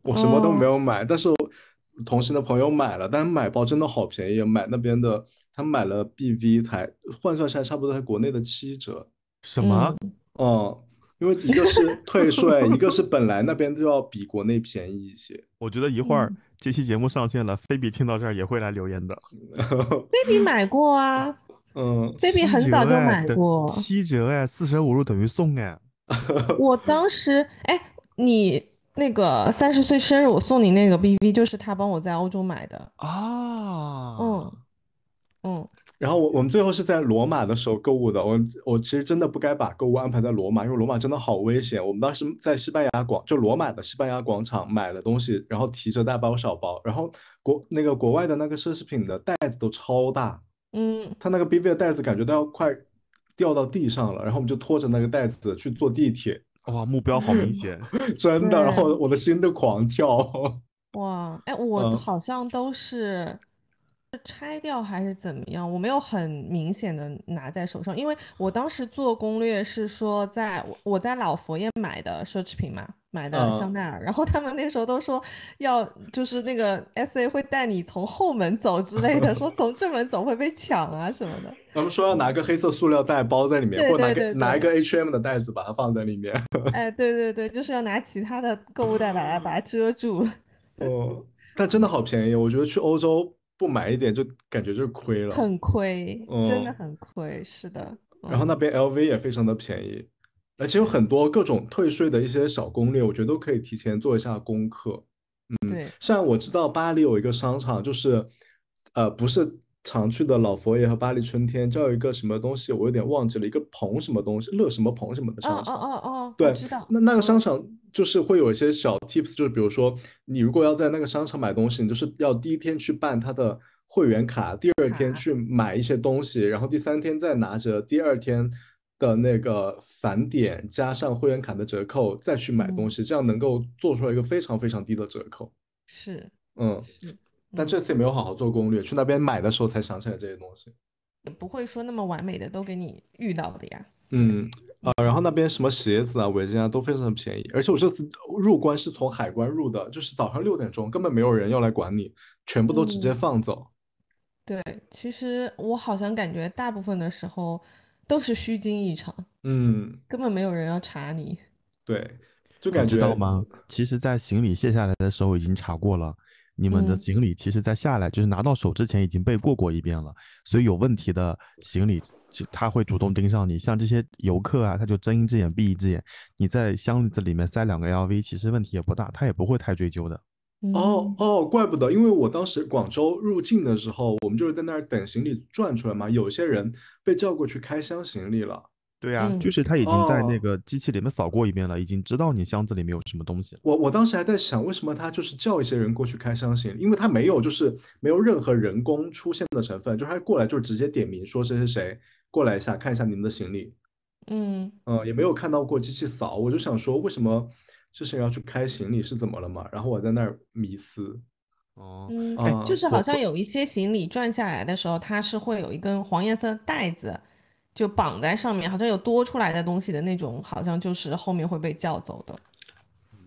我什么都没哦有买，但是同行的朋友买了，但是买包真的好便宜，买那边的他买了 BV 才换算下来差不多在国内的七折，什么？嗯哦、因为一个是 退税，一个是本来那边就要比国内便宜一些。我觉得一会儿嗯这期节目上线了，菲比听到这儿也会来留言的。baby 买过啊嗯，，baby 很七早就买过。七折哎，四舍五入等于送哎。我当时，哎，你那个三十岁生日我送你那个 BV，就是他帮我在欧洲买的。啊，嗯嗯，然后我我们最后是在罗马的时候购物的。我我其实真的不该把购物安排在罗马，因为罗马真的好危险。我们当时在西班牙广，就罗马的西班牙广场买了东西，然后提着大包小包，然后国那个国外的那个奢侈品的袋子都超大，嗯，他那个 BV 的袋子感觉都要快掉到地上了，然后我们就拖着那个袋子去坐地铁，哇，目标好明显。真的，然后我的心都狂跳。哇，哎，我嗯好像都是是拆掉还是怎么样，我没有很明显的拿在手上，因为我当时做攻略是说在我我在老佛爷买的奢侈品嘛，买的嗯香奈儿，然后他们那时候都说要就是那个 SA 会带你从后门走之类的，说从正门走会被抢啊什么的。他们说要拿个黑色塑料袋包在里面，对或者拿个拿一个 H&M 的袋子把它放在里面。哎，对对对，就是要拿其他的购物袋把它把它遮住。哦，但真的好便宜，我觉得去欧洲不买一点就感觉就是亏了。很亏，真的嗯很亏，是的。嗯然后那边 LV 也非常的便宜，而且有很多各种退税的一些小攻略，我觉得都可以提前做一下功课。对，像我知道巴黎有一个商场，就是呃不是常去的老佛爷和巴黎春天，叫一个什么东西，我有点忘记了，一个棚什么东西，乐什么棚什么的哦哦商场。哦哦，我对知道。那那个商嗯场就是会有一些小 tips，就是比如说你如果要在那个商场买东西，你就是要第一天去办它的会员卡，第二天去买一些东西，然后第三天再拿着第二天的那个返点加上会员卡的折扣再去买东嗯西，这样能够做出来一个非常非常低的折扣。是，嗯但这次也没有好好做攻略，去那边买的时候才想起来这些东西。也不会说那么完美的都给你遇到的呀。嗯啊，然后那边什么鞋子啊、围巾啊都非常的便宜，而且我这次入关是从海关入的，就是早上六点钟，根本没有人要来管你，全部都直接嗯放走。对，其实我好像感觉大部分的时候都是虚惊一场，嗯，根本没有人要查你。对，就感觉知道吗？其实，在行李卸下来的时候已经查过了，你们的嗯行李其实在下来就是拿到手之前已经被过过一遍了，所以有问题的行李，其他会主动盯上你。像这些游客啊，他就睁一只眼闭一只眼。你在箱子里面塞两个 LV，其实问题也不大，他也不会太追究的。嗯哦哦，怪不得，因为我当时广州入境的时候，我们就是在那儿等行李转出来嘛，有些人被叫过去开箱行李了。对啊，就嗯是他已经在那哦个机器里面扫过一遍了，已经知道你箱子里面有什么东西了。我我当时还在想，为什么他就是叫一些人过去开箱行李，因为他没有就是没有任何人工出现的成分，就是他过来就直接点名说谁谁谁过来一下看一下您的行李，嗯，嗯，也没有看到过机器扫，我就想说为什么这些人要去开行李是怎么了嘛？然后我在那儿迷思，哦，嗯，啊就是好像有一些行李转下来的时候，它是会有一根黄颜色的带子，就绑在上面，好像有多出来的东西的那种，好像就是后面会被叫走的。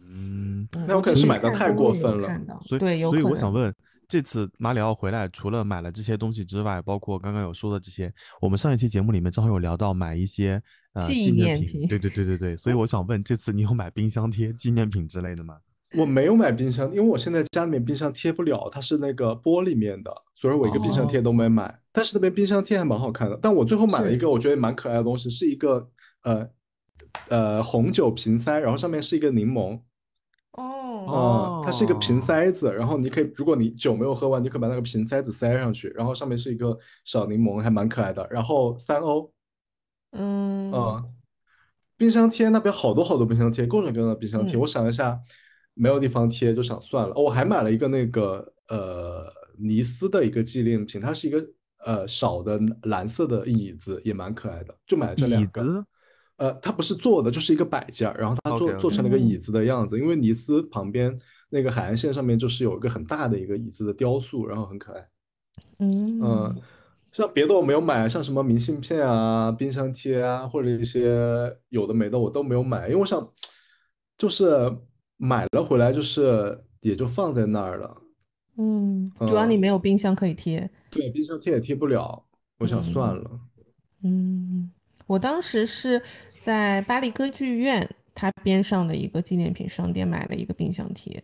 嗯，嗯，那我可能是买的太过分了所以对，有所以。我想问，这次马里奥回来，除了买了这些东西之外，包括刚刚有说的这些，我们上一期节目里面正好有聊到买一些呃纪纪念品，念品对对对对对，所以我想问，这次你有买冰箱贴、纪念品之类的吗？我没有买冰箱，因为我现在家里面冰箱贴不了，它是那个玻璃面的，所以我一个冰箱贴都没买。但是那边冰箱贴还蛮好看的，但我最后买了一个我觉得蛮可爱的东西，是一个呃呃红酒瓶塞，然后上面是一个柠檬，哦，嗯，它是一个瓶哦塞子，然后你可以，如果你酒没有喝完，你可以把那个瓶塞子塞上去，然后上面是一个小柠檬，还蛮可爱的。然后三欧，嗯嗯，冰箱贴那边好多好多冰箱贴，各种各样的冰箱贴。嗯我想了一下，没有地方贴，就想算了。哦，我还买了一个那个呃尼斯的一个纪念品，它是一个呃少的蓝色的椅子，也蛮可爱的，就买了这两个。子，呃，它不是坐的，就是一个摆件儿，然后它做做成了个嗯椅子的样子。因为尼斯旁边那个海岸线上面就是有一个很大的一个椅子的雕塑，然后很可爱。嗯嗯，像别的我没有买，像什么明信片啊、冰箱贴啊，或者一些有的没的我都没有买，因为我想就是买了回来就是也就放在那儿了。嗯，主要你嗯没有冰箱可以贴。对，冰箱贴也贴不了，我想算嗯了。嗯，我当时是在巴黎歌剧院它边上的一个纪念品商店买了一个冰箱贴。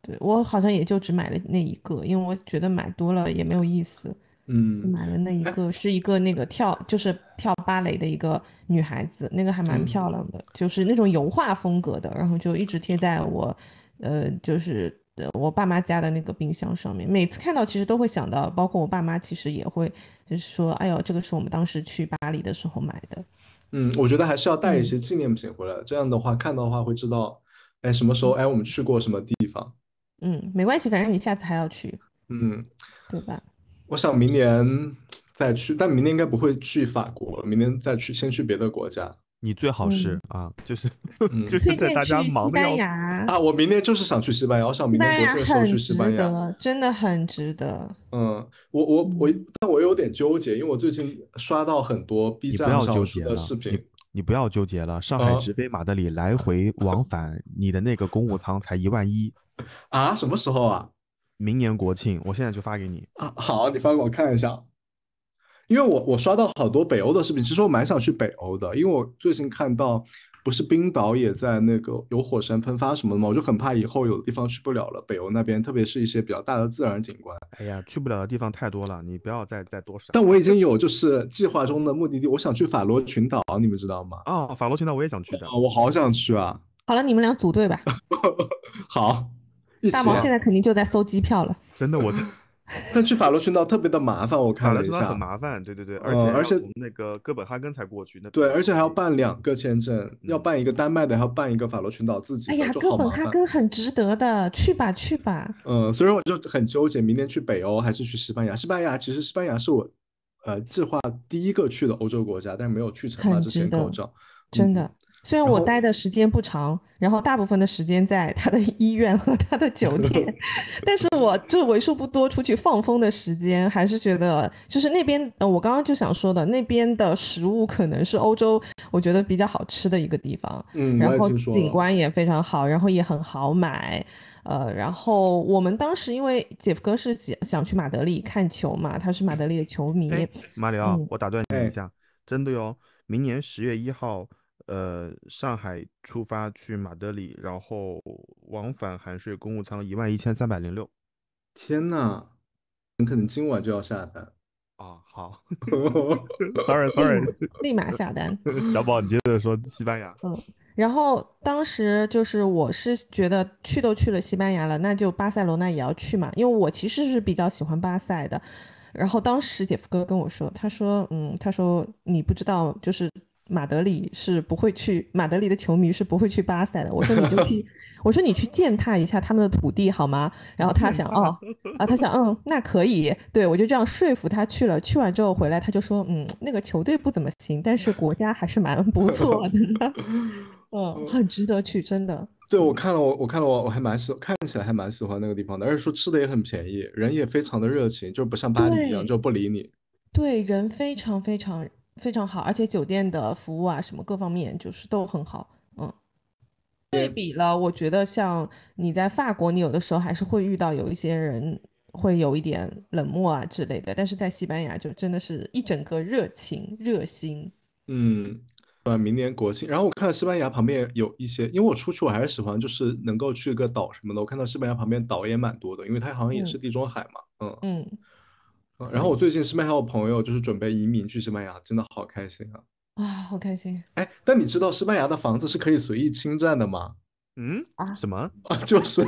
对，我好像也就只买了那一个，因为我觉得买多了也没有意思，嗯，买了那一哎个，是一个那个跳就是跳芭蕾的一个女孩子，那个还蛮嗯漂亮的，就是那种油画风格的，然后就一直贴在我，呃，就是呃我爸妈家的那个冰箱上面。每次看到，其实都会想到，包括我爸妈其实也会就是说，哎呦，这个是我们当时去巴黎的时候买的。嗯，我觉得还是要带一嗯些纪念品回来，这样的话看到的话会知道，哎，什么时候哎我们去过什么地方。嗯，没关系，反正你下次还要去，嗯，对吧？我想明年再去，但明年应该不会去法国了，明年再去，先去别的国家。你最好是嗯啊，就是嗯 就是推荐在大家去西班忙的要牙，啊，我明年就是想去西班牙，我想明年国庆的时候很去西值班牙。得，真的很值得。嗯，我我我嗯，但我有点纠结，因为我最近刷到很多 B 站上的视，频你，不要纠结了。上海啊直飞马德里来回往返，你的那个公务舱才一万一，啊，什么时候啊？明年国庆，我现在就发给你。啊，好，你发给我看一下。因为我我刷到好多北欧的视频，其实我蛮想去北欧的，因为我最近看到不是冰岛也在那个有火山喷发什么的嘛，我就很怕以后有的地方去不了了。北欧那边，特别是一些比较大的自然景观，哎呀，去不了的地方太多了，你不要再再多想。但我已经有就是计划中的目的地，我想去法罗群岛，你们知道吗？哦，法罗群岛我也想去的啊，。我好想去啊！好了，你们俩组队吧。好，大毛啊现在肯定就在搜机票了。真的，我这 但去法罗群岛特别的麻烦，我看了一下，很麻烦，对对对，而呃且要而且从那个哥本哈根才过去，那对，而且还要办两个签证，要办一个丹麦的，还要办一个法罗群岛自己的，哎呀，哥。本哈根很值得的，去吧去吧。嗯，所以我就很纠结，明年去北欧还是去西班牙？西班牙其实西班牙是我呃计划第一个去的欧洲国家，但是没有去成嘛，之前口罩。嗯真的。虽然我待的时间不长，然后大部分的时间在他的医院和他的酒店，但是我就为数不多出去放风的时间，还是觉得就是那边，呃，我刚刚就想说的，那边的食物可能是欧洲我觉得比较好吃的一个地方，嗯，然后。景观也非常好，然后也很好买。呃，然后我们当时因为姐夫哥是想想去马德里看球嘛，他是马德里的球迷，哎，马里奥嗯，我打断你哎一下，真的哟，明年十月一号，呃，上海出发去马德里，然后往返含税公务舱一万一千三百零六。天呐，很可能今晚就要下单。啊，好，sorry sorry，立马下单。小宝，你接着说西班牙。嗯，然后当时就是我是觉得去都去了西班牙了，那就巴塞罗那也要去嘛，因为我其实是比较喜欢巴塞的。然后当时姐夫哥跟我说，他说，嗯，他说你不知道，就是马德里是不会去，马德里的球迷是不会去巴塞的。我说你就 去，我说你去践踏一下他们的土地好吗？然后他想，哦，啊，他想，嗯，那可以，对我就这样说服他去了。去完之后回来，他就说，嗯，那个球队不怎么行，但是国家还是蛮不错的。嗯，很值得去，真的。对，我看了，我我看了，我我还蛮喜，看起来还蛮喜欢那个地方的，而且说吃的也很便宜，人也非常的热情，就不像巴黎一样就不理你。对，人非常非常非常好，而且酒店的服务啊，什么各方面就是都很好。嗯，对比了，我觉得像你在法国，你有的时候还是会遇到有一些人会有一点冷漠啊之类的，但是在西班牙就真的是一整个热情热心。嗯，对，明年国庆，然后我看到西班牙旁边有一些，因为我出去我还是喜欢就是能够去个岛什么的，我看到西班牙旁边岛也蛮多的，因为它好像也是嗯地中海嘛，嗯嗯，嗯。然后我最近西班牙有朋友就是准备移民去西班牙，真的好开心啊！哇，好开心哎，但你知道西班牙的房子是可以随意侵占的吗？嗯啊！什么？啊，就是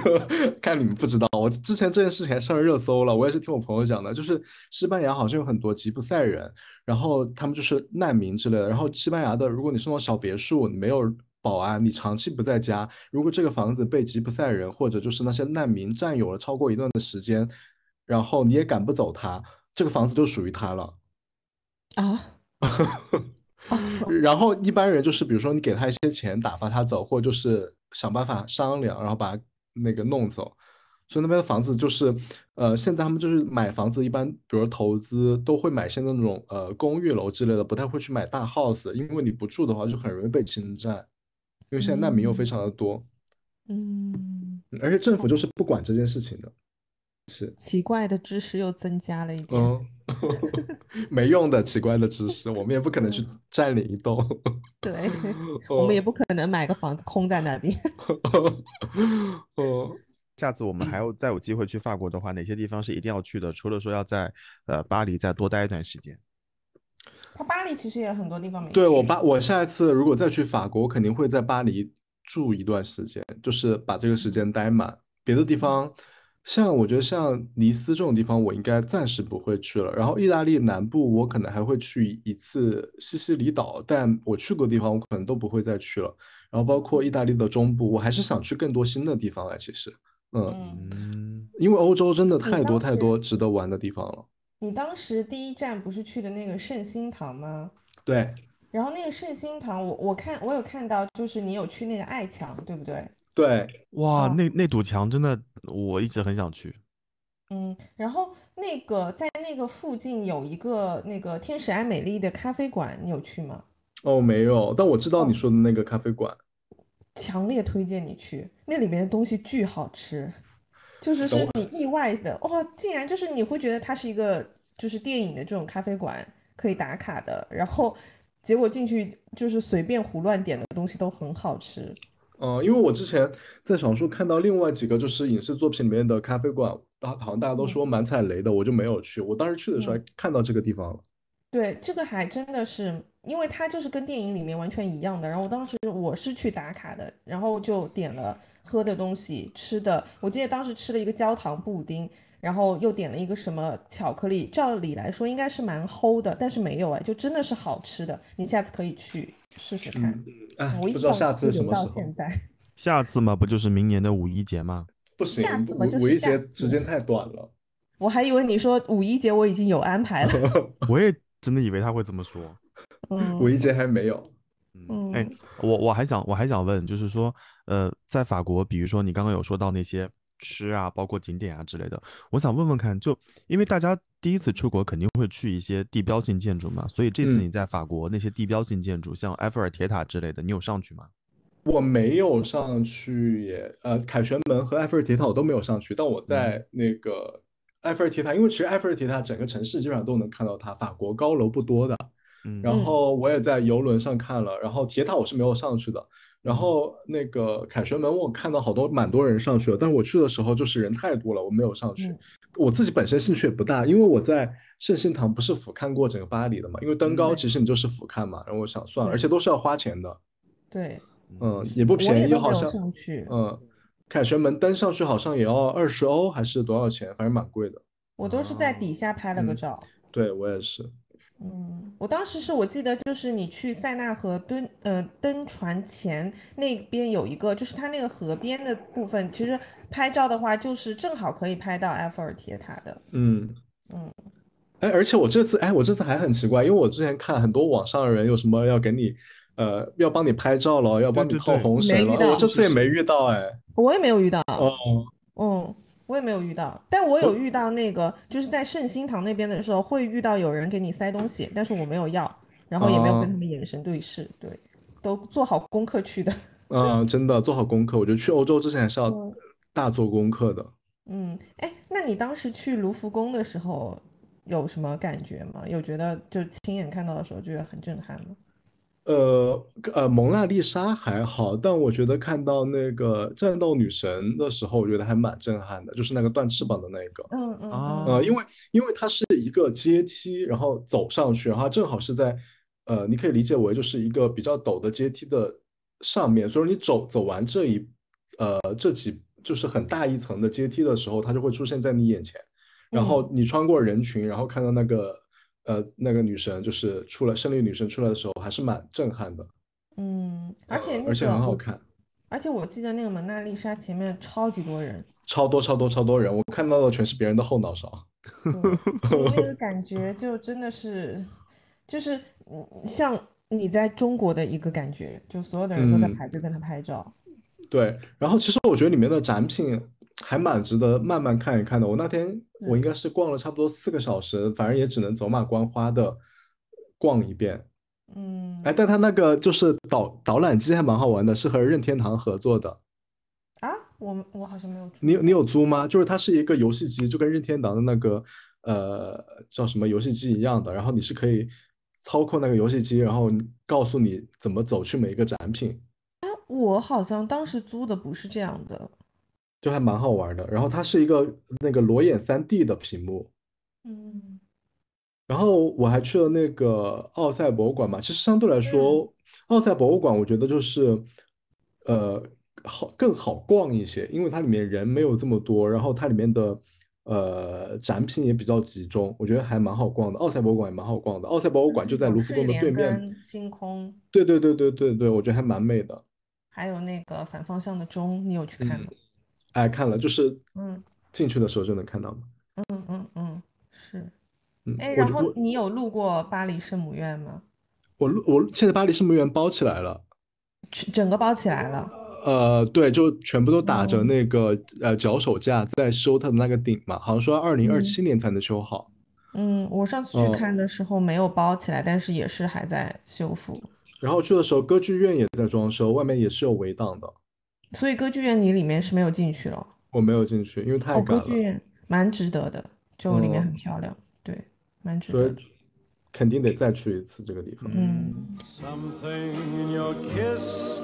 看你们不知道，我之前这件事情还上热搜了，我也是听我朋友讲的，就是西班牙好像有很多吉普赛人，然后他们就是难民之类的，然后西班牙的，如果你是那种小别墅，你没有保安，你长期不在家，如果这个房子被吉普赛人或者就是那些难民占有了超过一段的时间，然后你也赶不走他，这个房子就属于他了。啊，然后一般人就是比如说你给他一些钱打发他走，或者就是想办法商量，然后把那个弄走。所以那边的房子就是，呃，现在他们就是买房子，一般比如投资都会买些那种呃公寓楼之类的，不太会去买大 house，因为你不住的话就很容易被侵占，因为现在难民又非常的多，嗯，嗯而且政府就是不管这件事情的，是，奇怪的知识又增加了一点。嗯，没用的奇怪的知识，我们也不可能去占领一栋，对，我们也哦不可能买个房子空在那边。哦，下次我们还要再有机会去法国的话，哪些地方是一定要去的？除了说要在呃巴黎再多待一段时间，他巴黎其实也有很多地方没对我巴，我下一次如果再去法国，我肯定会在巴黎住一段时间，就是把这个时间待满。别的地方，像我觉得像尼斯这种地方，我应该暂时不会去了。然后意大利南部，我可能还会去一次西西里岛，但我去过的地方，我可能都不会再去了。然后包括意大利的中部，我还是想去更多新的地方啊。其实，嗯，因为欧洲真的你太多当太多值得玩的地方了。你当时第一站不是去的那个圣心堂吗？对然后那个圣心堂，我我看我有看到，就是你有去那个爱墙，对不对？对，哇，哦那那堵墙真的我一直很想去。嗯，然后那个在那个附近有一个那个天使爱美丽的咖啡馆，你有去吗？哦，没有，但我知道你哦说的那个咖啡馆。强烈推荐你去，那里面的东西巨好吃，就是等我是你意外的哇，竟然就是你会觉得它是一个就是电影的这种咖啡馆可以打卡的，然后结果进去就是随便胡乱点的东西都很好吃。嗯，因为我之前在小红书看到另外几个就是影视作品里面的咖啡馆，大好像大家都说蛮踩雷的，我就没有去。我当时去的时候还看到这个地方了。对，这个还真的是，因为它就是跟电影里面完全一样的。然后我当时我是去打卡的，然后就点了喝的东西、吃的。我记得当时吃了一个焦糖布丁，然后又点了一个什么巧克力。照理来说应该是蛮齁的，但是没有哎，就真的是好吃的。你下次可以去试试看。嗯，哎，我一不知道下次什么时候？现在。下次嘛，不就是明年的五一节吗？不行五一节时间太短了。我还以为你说五一节我已经有安排了。我也真的以为他会这么说。嗯五一节还没有。嗯，哎嗯，我我还想我还想问，就是说，呃，在法国，比如说你刚刚有说到那些吃啊，包括景点啊之类的，我想问问看，就因为大家第一次出国肯定会去一些地标性建筑嘛，所以这次嗯你在法国那些地标性建筑，像埃菲尔铁塔之类的，你有上去吗？我没有上去也，呃，凯旋门和埃菲尔铁塔我都没有上去，但我在那个埃菲尔铁塔，因为其实埃菲尔铁塔整个城市基本上都能看到它，法国高楼不多的。嗯，然嗯后我也在游轮上看了，然后铁塔我是没有上去的，然后那个凯旋门我看到好多蛮多人上去了，但是我去的时候就是人太多了，我没有上去。嗯我自己本身兴趣也不大，因为我在圣心堂不是俯瞰过整个巴黎的嘛，因为登高其实你就是俯瞰嘛，然后我想算了，而且都是要花钱的，对，嗯，也不便宜，好像，上去。嗯，凯旋门登上去好像也要二十欧还是多少钱，反正蛮贵的。我都是在底下拍了个嗯照。对我也是，嗯，我当时是我记得就是你去塞纳河蹲呃登船前那边有一个，就是它那个河边的部分，其实拍照的话就是正好可以拍到埃菲尔铁塔的。嗯。嗯，哎，而且我这次，哎，我这次还很奇怪，因为我之前看很多网上的人有什么要给你，呃，要帮你拍照了，要帮你套红绳了，我这次也没遇到，哎，我也没有遇到。哦，嗯，我也没有遇到，但我有遇到那个就是在圣心堂那边的时候会遇到有人给你塞东西，但是我没有要，然后也没有跟哦他们眼神对视，对，都做好功课去的。嗯，真的做好功课，我觉得去欧洲之前还是要嗯大做功课的。嗯，哎，那你当时去卢浮宫的时候有什么感觉吗？有觉得就亲眼看到的时候觉得很震撼吗？呃呃，蒙娜丽莎还好，但我觉得看到那个战斗女神的时候，我觉得还蛮震撼的，就是那个断翅膀的那个。嗯嗯啊嗯。呃，因为因为它是一个阶梯，然后走上去，然后正好是在，呃，你可以理解为就是一个比较陡的阶梯的上面，所以你走走完这一，呃，这几就是很大一层的阶梯的时候，它就会出现在你眼前，然后你穿过人群，然后看到那个，呃，那个女神就是出来，胜利女神出来的时候，还是蛮震撼的，嗯，而且而且很好看，而且我记得那个蒙娜丽莎前面超级多人，超多超多超多人，我看到的全是别人的后脑勺。那个感觉就真的是，就是嗯，像你在中国的一个感觉，就所有的人都在嗯排队跟他拍照。对，然后其实我觉得里面的展品还蛮值得慢慢看一看的。我那天我应该是逛了差不多四个小时，反正也只能走马观花的逛一遍。嗯，哎，但他那个就是导导览机还蛮好玩的，是和任天堂合作的。啊，我我好像没有租你有你有租吗？就是它是一个游戏机，就跟任天堂的那个呃叫什么游戏机一样的，然后你是可以操控那个游戏机，然后告诉你怎么走去每一个展品，啊我好像当时租的不是这样的。就还蛮好玩的。然后它是一个那个裸眼 3D 的屏幕，嗯然后我还去了那个奥赛博物馆嘛，其实相对来说，奥赛博物馆我觉得就是，呃，好更好逛一些，因为它里面人没有这么多，然后它里面的呃展品也比较集中，我觉得还蛮好逛的。奥赛博物馆也蛮好逛的，奥赛博物馆就在卢浮宫的对面，跟星空，对对对对对对，我觉得还蛮美的。还有那个反方向的钟，你有去看吗？哎，看了就是嗯进去的时候就能看到嘛。嗯嗯嗯，是。嗯，哎，然后你有路过巴黎圣母院吗？我我现在巴黎圣母院包起来了。去整个包起来了。呃，对，就全部都打着哦那个呃脚手架在修它的那个顶嘛，好像说二零二嗯七年才能修好。嗯，我上次去哦看的时候没有包起来，但是也是还在修复。然后去的时候，歌剧院也在装修，外面也是有围挡的。所以歌剧院你里面是没有进去了。我没有进去，因为太哦，赶了，歌剧院蛮值得的，就里面嗯很漂亮，对，蛮值所以得的。肯定得再去一次这个地方。嗯，Something in your kiss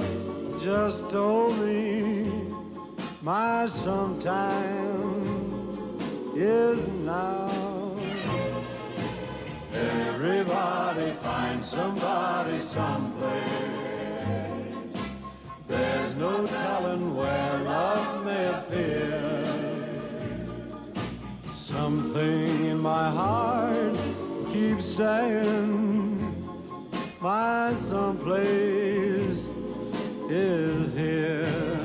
There's no telling where love may appear. Something in my heart keeps saying my someplace is here.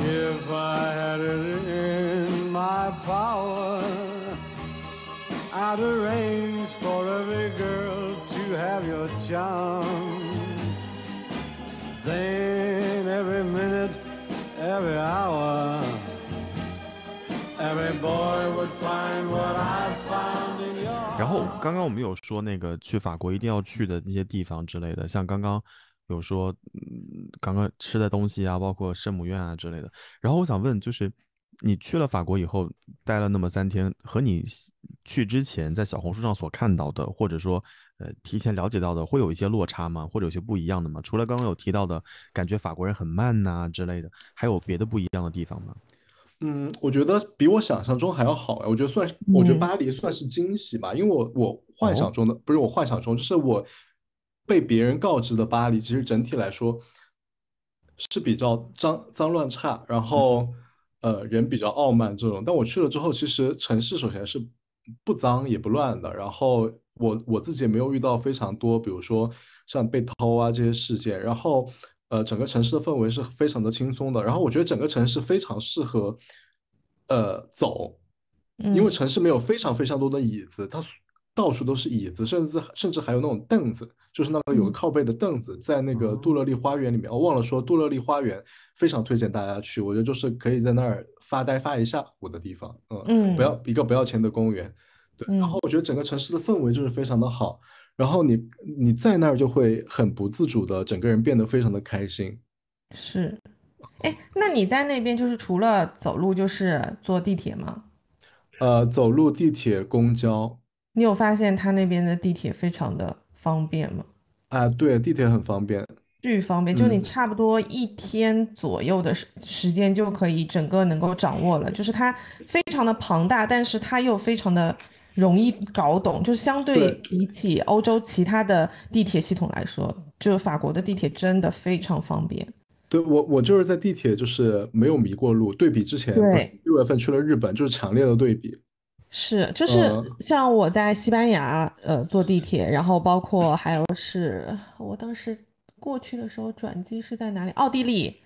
If I had it in my power, I'd arrange for every girl to have your charm. Then every minute, every hour, every boy would find what I found in your 然后刚刚我们有说那个去法国一定要去的那些地方之类的，像刚刚有说，嗯，刚刚吃的东西啊，包括圣母院啊之类的。然后我想问，就是你去了法国以后待了那么三天，和你去之前在小红书上所看到的，或者说呃提前了解到的，会有一些落差吗？或者有些不一样的吗？除了刚刚有提到的感觉法国人很慢呐、之类的，还有别的不一样的地方吗？嗯，我觉得比我想象中还要好哎，我觉得算是，我觉得嗯巴黎算是惊喜吧，因为我我幻哦想中的，不是我幻想中，就是我被别人告知的巴黎，其实整体来说是比较脏脏乱差，然后呃人比较傲慢这种。但我去了之后，其实城市首先是不脏也不乱的，然后我我自己也没有遇到非常多，比如说像被偷啊这些事件，然后呃整个城市的氛围是非常的轻松的，然后我觉得整个城市非常适合呃走，因为嗯。城市没有非常非常多的椅子，它到处都是椅子，甚至甚至还有那种凳子，就是那个有个嗯。靠背的凳子，在那个杜乐丽花园里面。我忘了说，杜乐丽花园非常推荐大家去，我觉得就是可以在那儿发呆发一下午的地方，嗯，嗯不要一个不要钱的公园，对。然嗯后我觉得整个城市的氛围就是非常的好，然后你你在那儿就会很不自主的，整个人变得非常的开心。是。哎，那你在那边就是除了走路就是坐地铁吗？呃，走路、地铁、公交，你有发现他那边的地铁非常的方便吗？啊，对，地铁很方便。巨方便，就你嗯。差不多一天左右的时时间就可以整个能够掌握了，就是它非常的庞大，但是它又非常的容易搞懂，就是相对对。比起欧洲其他的地铁系统来说，就是法国的地铁真的非常方便。对，我我就是在地铁就是没有迷过路，对比之前对。六月份去了日本，就是强烈的对比。是，就是呃。像我在西班牙，呃，坐地铁，然后包括还有是我当时过去的时候转机是在哪里？奥地利，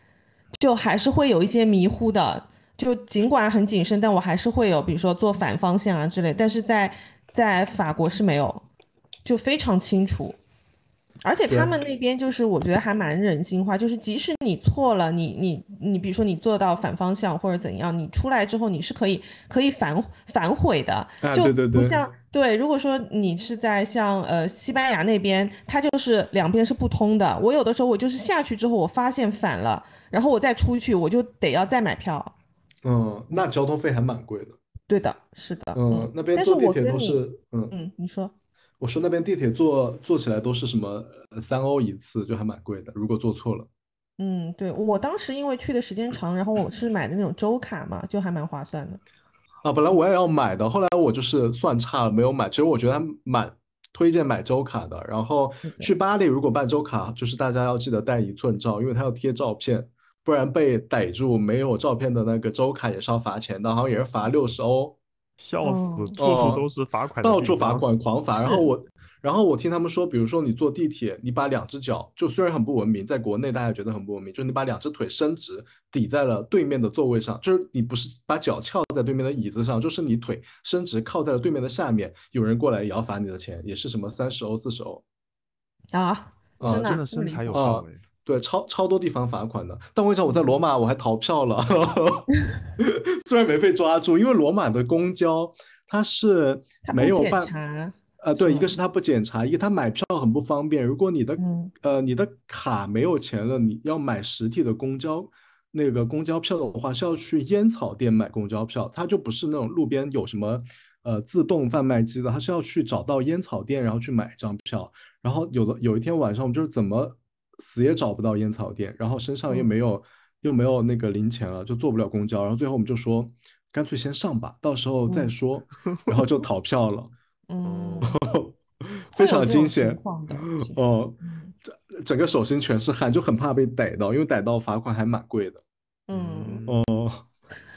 就还是会有一些迷糊的，就尽管很谨慎，但我还是会有，比如说做反方向啊之类，但是在在法国是没有，就非常清楚。而且他们那边就是我觉得还蛮人性化，就是即使你错了，你你你，比如说你做到反方向或者怎样，你出来之后你是可以可以反反悔的，就啊对对对不像对，如果说你是在像呃西班牙那边，它就是两边是不通的。我有的时候我就是下去之后我发现反了，然后我再出去我就得要再买票。嗯，那交通费还蛮贵的。对的，是的，嗯，那边坐地铁都是，嗯，嗯，你说。我说那边地铁坐坐起来都是什么呃三欧一次，就还蛮贵的。如果坐错了，嗯，对，我当时因为去的时间长，然后我是买的那种周卡嘛，就还蛮划算的。啊，本来我也要买的，后来我就是算差了没有买。其实我觉得还蛮推荐买周卡的。然后去巴黎如果办周卡，就是大家要记得带一寸照，因为它要贴照片，不然被逮住没有照片的那个周卡也是要罚钱的，好像也是罚六十欧。笑哦死，处处哦都是罚款到处罚。款狂罚。然后我，然后我听他们说，比如说你坐地铁，你把两只脚，就虽然很不文明，在国内大家觉得很不文明，就是你把两只腿伸直抵在了对面的座位上，就是你不是把脚翘在对面的椅子上，就是你腿伸直靠在了对面的下面，有人过来也要罚你的钱，也是什么三十欧、四十欧。啊，啊真的身材有啊道哎。对，超超多地方罚款的。但我跟你讲，我在罗马我还逃票了，虽然没被抓住，因为罗马的公交它是没有办查，呃，对，一个嗯是他不检查，一个他买票很不方便。如果你的嗯呃你的卡没有钱了，你要买实体的公交那个公交票的话，是要去烟草店买公交票，它就不是那种路边有什么呃自动贩卖机的，它是要去找到烟草店，然后去买一张票。然后有的有一天晚上，我们就是怎么死也找不到烟草店，然后身上又嗯没有又没有那个零钱了，就坐不了公交。然后最后我们就说，干脆先上吧，到时候再嗯说，然后就逃票了。嗯，非常惊险。哦，嗯。整整个手心全是汗，就很怕被逮到，因为逮到罚款还蛮贵的。嗯。哦，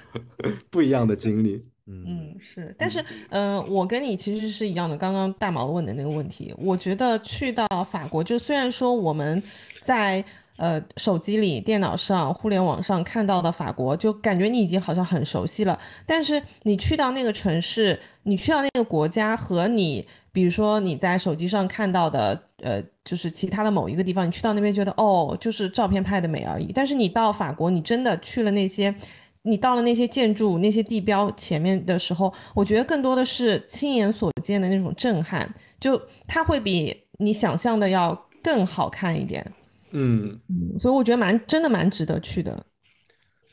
不一样的经历。嗯。嗯，是，但是，呃，我跟你其实是一样的。刚刚大毛问的那个问题，我觉得去到法国，就虽然说我们在呃手机里、电脑上、互联网上看到的法国，就感觉你已经好像很熟悉了。但是你去到那个城市，你去到那个国家，和你比如说你在手机上看到的，呃，就是其他的某一个地方，你去到那边觉得哦，就是照片拍的美而已。但是你到法国，你真的去了那些。你到了那些建筑、那些地标前面的时候，我觉得更多的是亲眼所见的那种震撼，就它会比你想象的要更好看一点。嗯，嗯，所以我觉得蛮真的蛮值得去的。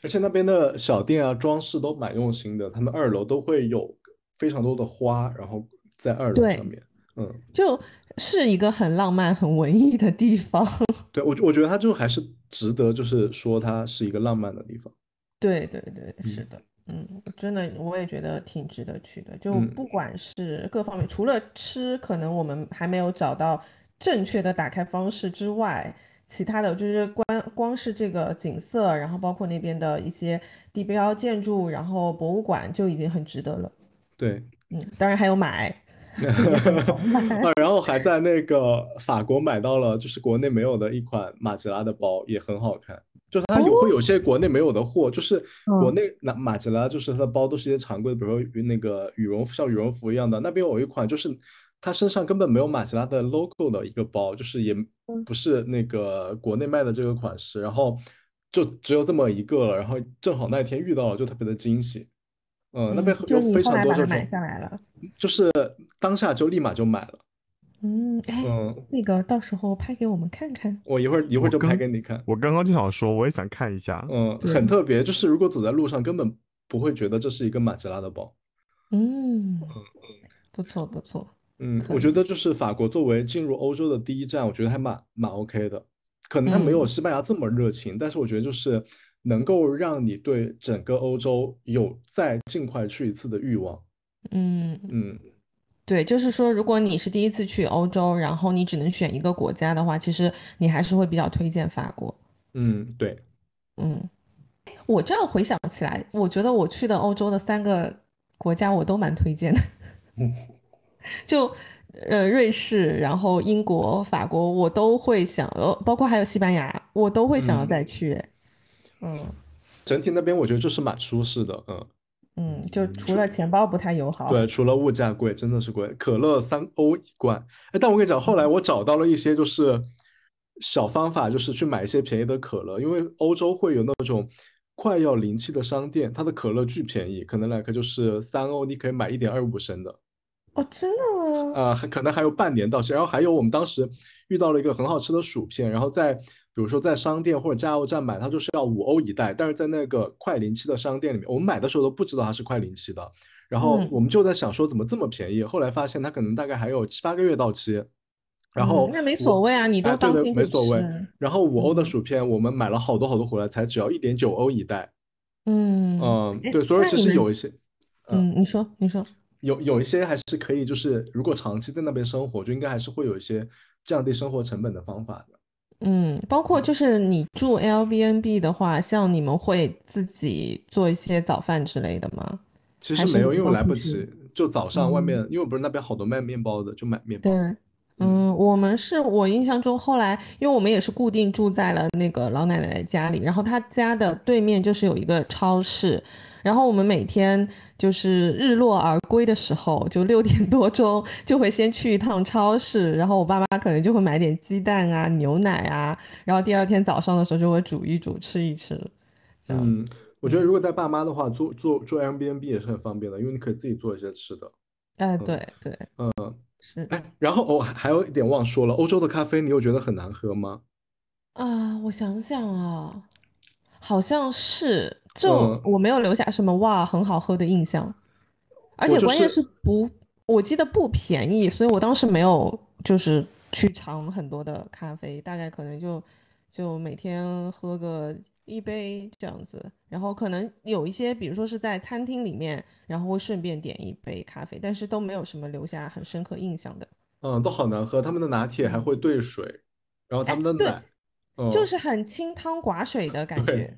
而且那边的小店啊，装饰都蛮用心的，他们二楼都会有非常多的花，然后在二楼上面。嗯，就是一个很浪漫、很文艺的地方。对我我觉得它就还是值得，就是说它是一个浪漫的地方。对对对，是的，嗯，真的我也觉得挺值得去的。就嗯不管是各方面，除了吃，可能我们还没有找到正确的打开方式之外，其他的就是光光是这个景色，然后包括那边的一些地标建筑，然后博物馆就已经很值得了。对，嗯，当然还有买，啊，然后还在那个法国买到了就是国内没有的一款马吉拉的包，也很好看。就是它有会有些国内没有的货，就是国嗯内那马吉拉就是它的包都是一些常规的，比如说那个羽绒服像羽绒服一样的。那边有一款就是它身上根本没有马吉拉的 logo 的一个包，就是也不是那个国内卖的这个款式，然后就只有这么一个了。然后正好那天遇到了，就特别的惊喜。嗯，那边有非常多这种，下来了。就是当下就立马就买了。嗯，哎，嗯，那个到时候拍给我们看看。我一会儿一会儿就拍给你看。我刚刚就想说，我也想看一下。嗯，很特别，就是如果走在路上，根本不会觉得这是一个马吉拉的包。嗯，不错不错。嗯，我觉得就是法国作为进入欧洲的第一站，我觉得还蛮蛮 OK 的。可能它没有嗯。西班牙这么热情，但是我觉得就是能够让你对整个欧洲有再尽快去一次的欲望。嗯，嗯，对，就是说，如果你是第一次去欧洲，然后你只能选一个国家的话，其实你还是会比较推荐法国。嗯，对，嗯，我这样回想起来，我觉得我去的欧洲的三个国家我都蛮推荐的，就呃瑞士，然后英国、法国，我都会想，呃，包括还有西班牙，我都会想要嗯再去。哎嗯整体那边我觉得就是蛮舒适的。嗯，嗯，就除了钱包不太友好，对，除了物价贵，真的是贵，可乐三欧一罐。哎，但我跟你讲，后来我找到了一些就是小方法，就是去买一些便宜的可乐，因为欧洲会有那种快要临期的商店，它的可乐巨便宜，可能来个就是三欧，你可以买一点二五升的。哦，真的吗？呃，还可能还有半年到期，然后还有我们当时遇到了一个很好吃的薯片，然后在比如说在商店或者加油站买，它就是要五欧一袋，但是在那个快临期的商店里面，我们买的时候都不知道它是快临期的，然后嗯。我们就在想说怎么这么便宜，后来发现它可能大概还有七八个月到期，然后嗯那没我所谓啊，你都哎对对当天就没所谓吃，然后五欧的嗯。薯片我们买了好多好多回来，才只要一点九欧一袋，嗯。嗯，哎对，所以其你实有一些。嗯，你说你说，有有一些还是可以，就是如果长期在那边生活，就应该还是会有一些降低生活成本的方法的。嗯，包括就是你住 Airbnb 的话，像你们会自己做一些早饭之类的吗？其实没有，因为我来不及，就早上外面，嗯因为不是那边好多卖面包的，就买面包。对，嗯，我们是我印象中后来，因为我们也是固定住在了那个老奶奶的家里，然后她家的对面就是有一个超市，然后我们每天就是日落而归的时候，就六点多钟就会先去一趟超市，然后我爸妈可能就会买点鸡蛋啊、牛奶啊，然后第二天早上的时候就会煮一煮吃一吃，这样子。嗯，我觉得如果带爸妈的话，做做做 Airbnb 也是很方便的，因为你可以自己做一些吃的。哎，对对，嗯，是哎，然后哦，还还有一点忘说了，欧洲的咖啡你有觉得很难喝吗？啊，我想想啊，好像是，就嗯。我没有留下什么哇很好喝的印象，而且关键是是不，我记得不便宜，所以我当时没有就是去尝很多的咖啡，大概可能就就每天喝个一杯这样子，然后可能有一些，比如说是在餐厅里面，然后会顺便点一杯咖啡，但是都没有什么留下很深刻印象的。嗯，都好难喝，他们的拿铁还会兑水，然后他们的奶，嗯，就是很清汤寡水的感觉，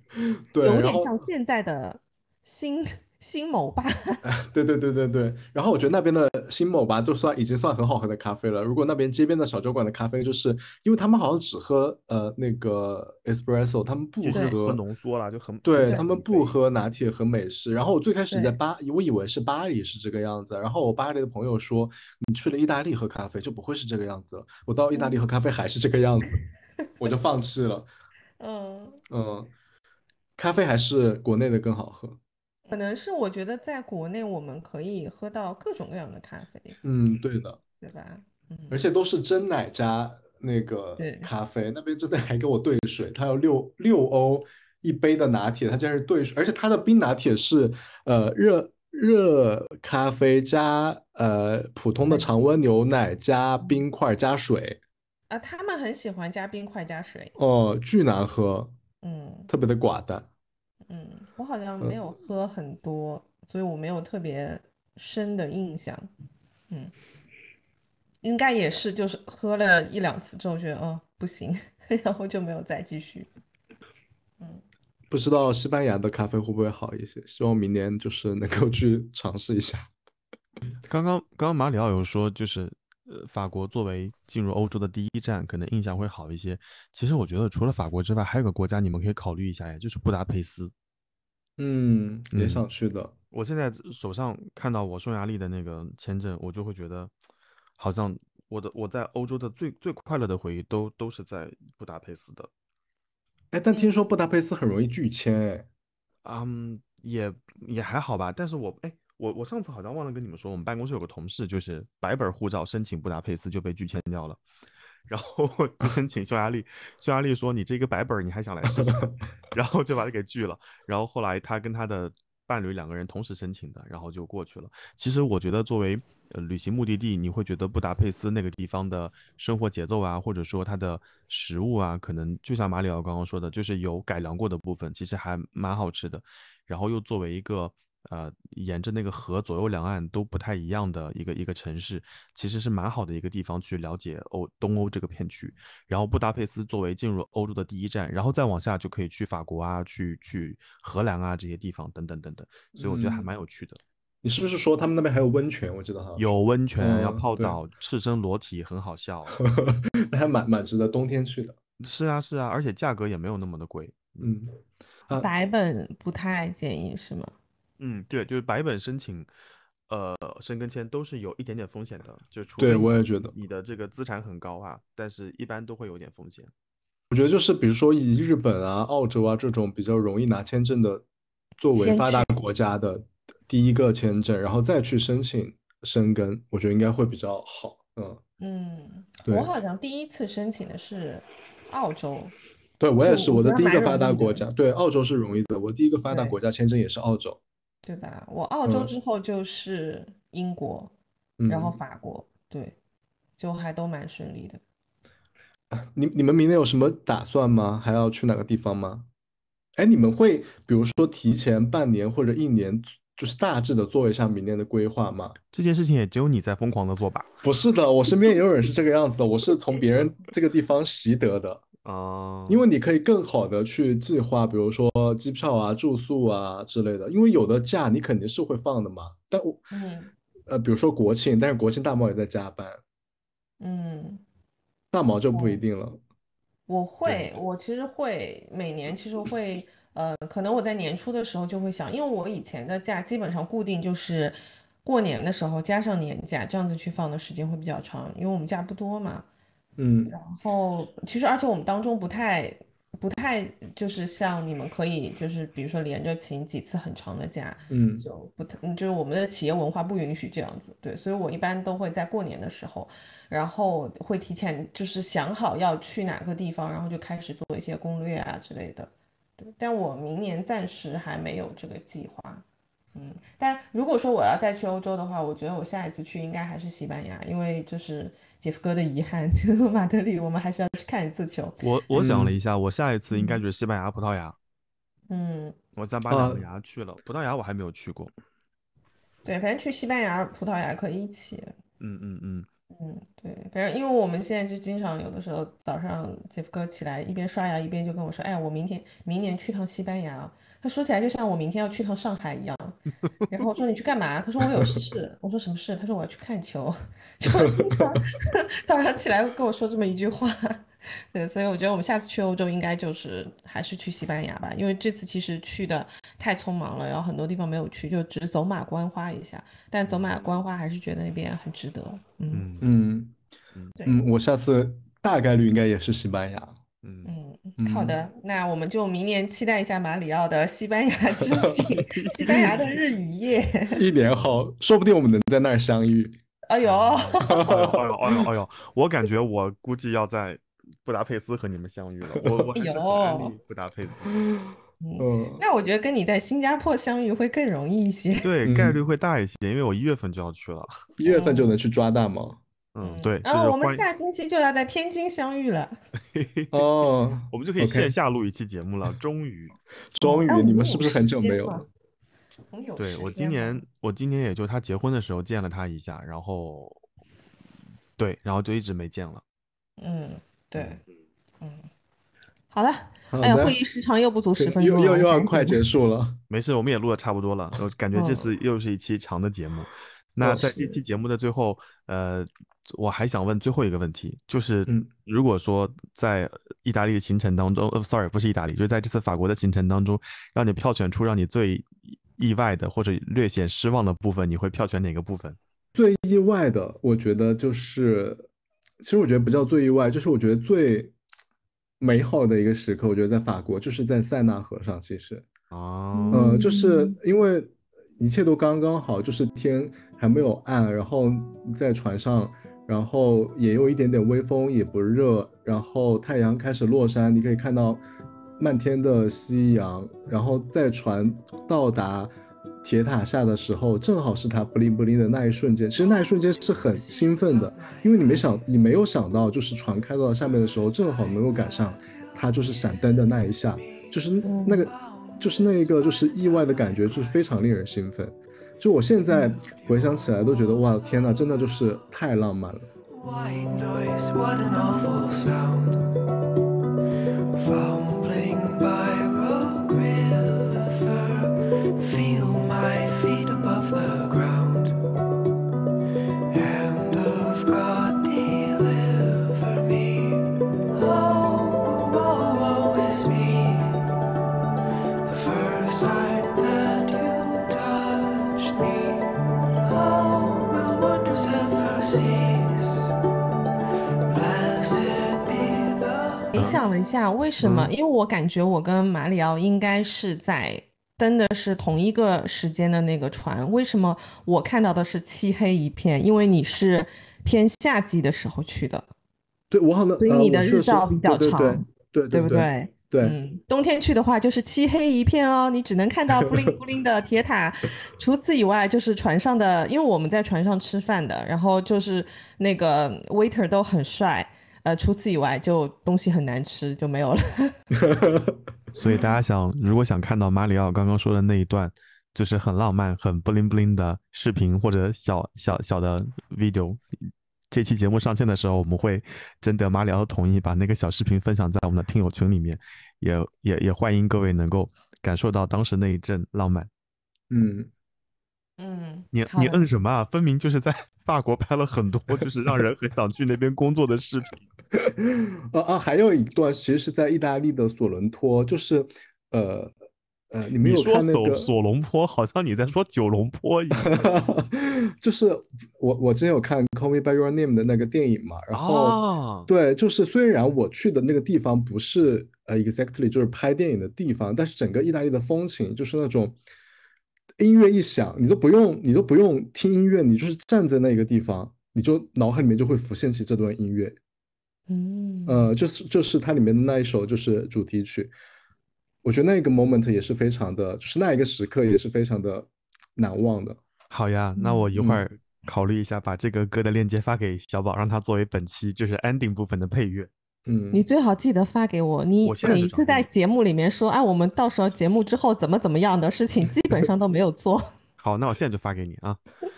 对，有点像现在的新新某吧。对对对对对，然后我觉得那边的新某吧，就算已经算很好喝的咖啡了。如果那边街边的小酒馆的咖啡，就是因为他们好像只喝呃那个 espresso，他们不喝喝浓缩了，就很对他们不喝拿铁和美式。然后我最开始在巴，我以为是巴黎是这个样子，然后我巴黎的朋友说，你去了意大利喝咖啡就不会是这个样子了。我到意大利喝咖啡还是这个样子，我就放弃了。嗯，嗯，咖啡还是国内的更好喝。可能是我觉得在国内我们可以喝到各种各样的咖啡，嗯，对的。对吧？嗯，而且都是真奶加那个对咖啡，那边真的还给我兑水，它要六六欧一杯的拿铁，它竟然是兑水，而且它的冰拿铁是呃热热咖啡加呃普通的常温牛奶加冰块加水，啊，他们很喜欢加冰块加水。哦，巨难喝，嗯特别的寡淡。嗯，我好像没有喝很多，所以我没有特别深的印象。嗯，应该也是，就是喝了一两次之后觉得哦不行，然后就没有再继续。嗯不知道西班牙的咖啡会不会好一些？希望明年就是能够去尝试一下。刚刚刚刚马里奥有说，就是呃，法国作为进入欧洲的第一站，可能印象会好一些。其实我觉得除了法国之外，还有个国家你们可以考虑一下呀，就是布达佩斯。嗯，也嗯想去的。我现在手上看到我匈牙利的那个签证，我就会觉得，好像我的我在欧洲的最最快乐的回忆都都是在布达佩斯的。哎，但听说布达佩斯很容易拒签，哎，嗯，也也还好吧。但是我哎，我我上次好像忘了跟你们说，我们办公室有个同事，就是白本护照申请布达佩斯就被拒签掉了，然后 就申请匈牙利，匈牙利说你这个白本你还想来试试，然后就把他给拒了。然后后来他跟他的伴侣两个人同时申请的，然后就过去了。其实我觉得作为呃旅行目的地，你会觉得布达佩斯那个地方的生活节奏啊，或者说它的食物啊，可能就像马里奥刚刚说的，就是有改良过的部分，其实还蛮好吃的。然后又作为一个呃沿着那个河左右两岸都不太一样的一个一个城市，其实是蛮好的一个地方去了解欧东欧这个片区。然后布达佩斯作为进入欧洲的第一站，然后再往下就可以去法国啊，去去荷兰啊这些地方等等等等，所以我觉得还嗯蛮有趣的。你是不是说他们那边还有温泉？我记得哈，有温泉，要泡澡，赤身裸体，很好笑。那还蛮蛮值得冬天去的。是啊，是啊，而且价格也没有那么的贵。嗯，啊白本不太建议是吗？嗯，对，就是白本申请，呃，申根签都是有一点点风险的，就除对非我也觉得你的这个资产很高啊，但是一般都会有点风险。我觉得就是比如说以日本啊、澳洲啊这种比较容易拿签证的，作为先发达国家的第一个签证，然后再去申请申根，我觉得应该会比较好。嗯，嗯，对我好像第一次申请的是澳洲，对我也，就是我我的得第一个发容易的达国家，对，澳洲是容易的，我第一个发达对国家签证也是澳洲。对吧？我澳洲嗯之后就是英国，然后嗯，法国，对，就还都蛮顺利的。你你们明年有什么打算吗？还要去哪个地方吗？哎，你们会比如说提前半年或者一年，就是大致的做一下明年的规划吗？这件事情也只有你在疯狂的做吧？不是的，我身边也有人是这个样子的，我是从别人这个地方习得的。啊、因为你可以更好的去计划，比如说机票啊、住宿啊之类的。因为有的假你肯定是会放的嘛，但我嗯呃，比如说国庆，但是国庆大毛也在加班，嗯。大毛就不一定了。我会，我其实会每年其实会，呃，可能我在年初的时候就会想，因为我以前的假基本上固定就是过年的时候加上年假，这样子去放的时间会比较长，因为我们假不多嘛。嗯。然后其实而且我们当中不太不太就是像你们可以就是比如说连着请几次很长的假，嗯。就不太，嗯就是我们的企业文化不允许这样子，对，所以我一般都会在过年的时候，然后会提前就是想好要去哪个地方，然后就开始做一些攻略啊之类的，对，但我明年暂时还没有这个计划，嗯，但如果说我要再去欧洲的话，我觉得我下一次去应该还是西班牙，因为就是杰夫哥的遗憾，就马德里我们还是要去看一次球，我我想了嗯一下，我下一次应该就是西班牙、葡萄牙，嗯。我想把两个啊牙去了。葡萄牙我还没有去过。对，反正去西班牙、葡萄牙可以一起。嗯嗯嗯，嗯，对，反正因为我们现在就经常有的时候早上杰夫哥起来一边刷牙一边就跟我说：“哎，我明天明年去趟西班牙。”他说起来就像我明天要去趟上海一样。然后我说：“你去干嘛？”他说：“我有事。”我说：“什么事？”他说：“我要去看球。”就经常 早上起来跟我说这么一句话。对，所以我觉得我们下次去欧洲应该就是还是去西班牙吧，因为这次其实去的太匆忙了，然后很多地方没有去，就只走马观花一下。但走马观花还是觉得那边很值得。嗯嗯嗯我下次大概率应该也是西班牙。嗯，嗯，好的，那我们就明年期待一下马里奥的西班牙之 行，西班牙的日与夜。一年后，说不定我们能在那儿相遇。哎呦，哎呦哎呦哎呦哎呦，我感觉我估计要在布达佩斯和你们相遇了。我我还是很安利布达佩斯，嗯，那我觉得跟你在新加坡相遇会更容易一些。对，嗯概率会大一些，因为我一月份就要去了。一月份就能去抓大吗。嗯，对，然后我们下星期就要在天津相遇了。哦，我们就可以线下录一期节目了。终于，终于你们是不是很久没有了？对我今年我今年也就他结婚的时候见了他一下，然后对，然后就一直没见了。嗯，对，嗯，好了，哎呀，会议时长又不足十分钟了，又又要快结束了。没事，我们也录的差不多了，我感觉这嗯次又是一期长的节目。那哦在这期节目的最后，呃，我还想问最后一个问题，就是嗯如果说在意大利的行程当中，呃，sorry，不是意大利，就是在这次法国的行程当中，让你票选出让你最意外的或者略显失望的部分，你会票选哪个部分？最意外的，我觉得就是，其实我觉得不叫最意外，就是我觉得最美好的一个时刻，我觉得在法国，就是在塞纳河上，其实。啊，呃，就是因为一切都刚刚好，就是天还没有暗，然后在船上，然后也有一点点微风，也不热，然后太阳开始落山，你可以看到漫天的夕阳，然后在船到达铁塔下的时候，正好是它不灵不灵的那一瞬间。其实那一瞬间是很兴奋的，因为你没想，你没有想到，就是船开到下面的时候，正好能够赶上它就是闪灯的那一下，就是那个。就是那一个就是意外的感觉，就是非常令人兴奋。就我现在回想起来都觉得哇天呐，真的就是太浪漫了。White noise, what an awful sound. 想了一下，为什么？嗯因为我感觉我跟马里奥应该是在登的是同一个时间的那个船，为什么我看到的是漆黑一片？因为你是偏夏季的时候去的，对我好像所以呃你的日照比较对对对长对对不对？对？对，嗯，冬天去的话就是漆黑一片哦，你只能看到布灵 布灵的铁塔。除此以外，就是船上的，因为我们在船上吃饭的，然后就是那个 waiter 都很帅。呃，除此以外，就东西很难吃，就没有了。所以大家想，如果想看到马里奥刚刚说的那一段，就是很浪漫、很 bling bling 的视频或者小小小的 video，这期节目上线的时候，我们会征得马里奥的同意，把那个小视频分享在我们的听友群里面，也也也欢迎各位能够感受到当时那一阵浪漫。嗯，嗯，你你好的摁什么啊？分明就是在 法国拍了很多，就是让人很想去那边工作的视频。啊 啊，还有一段其实是在意大利的索伦托，就是呃呃，你们你说有看那个？索索隆坡，好像你在说九龙坡一样。就是我我之前有看《Call Me by Your Name》的那个电影嘛，然后哦，对，就是虽然我去的那个地方不是呃 exactly 就是拍电影的地方，但是整个意大利的风情就是那种音乐一响，你都不用你都不用听音乐，你就是站在那个地方，你就脑海里面就会浮现起这段音乐。嗯，呃，就是就是它里面的那一首就是主题曲，我觉得那个 moment 也是非常的，就是那一个时刻也是非常的难忘的。好呀，那我一会嗯儿考虑一下，把这个歌的链接发给小宝，让他作为本期就是 ending 部分的配乐。嗯，你最好记得发给我。你每一次在节目里面说，哎，我们到时候节目之后怎么怎么样的事情，基本上都没有做。好，那我现在就发给你啊。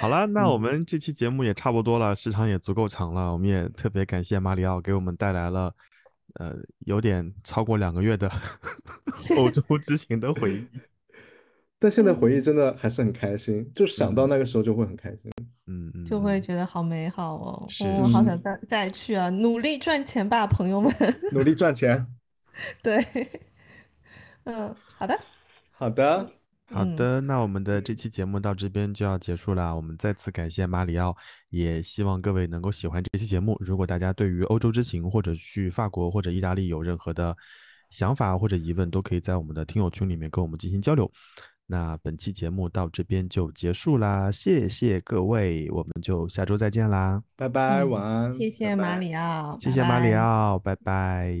好了，那我们这期节目也差不多了，时长也足够长了。我们也特别感谢马里奥给我们带来了，呃，有点超过两个月的 欧洲之行的回忆。但现在回忆真的还是很开心，就想到那个时候就会很开心。嗯嗯，就会嗯觉得好美好哦，是我好想再再去啊！努力赚钱吧，朋友们。努力赚钱。对，嗯，好的，好的，嗯好的，那我们的这期节目到这边就要结束了。我们再次感谢马里奥，也希望各位能够喜欢这期节目。如果大家对于欧洲之行或者去法国或者意大利有任何的想法或者疑问，都可以在我们的听友群里面跟我们进行交流。那本期节目到这边就结束啦，谢谢各位，我们就下周再见啦，拜拜，嗯晚安，谢谢马里奥，谢谢马里奥，拜拜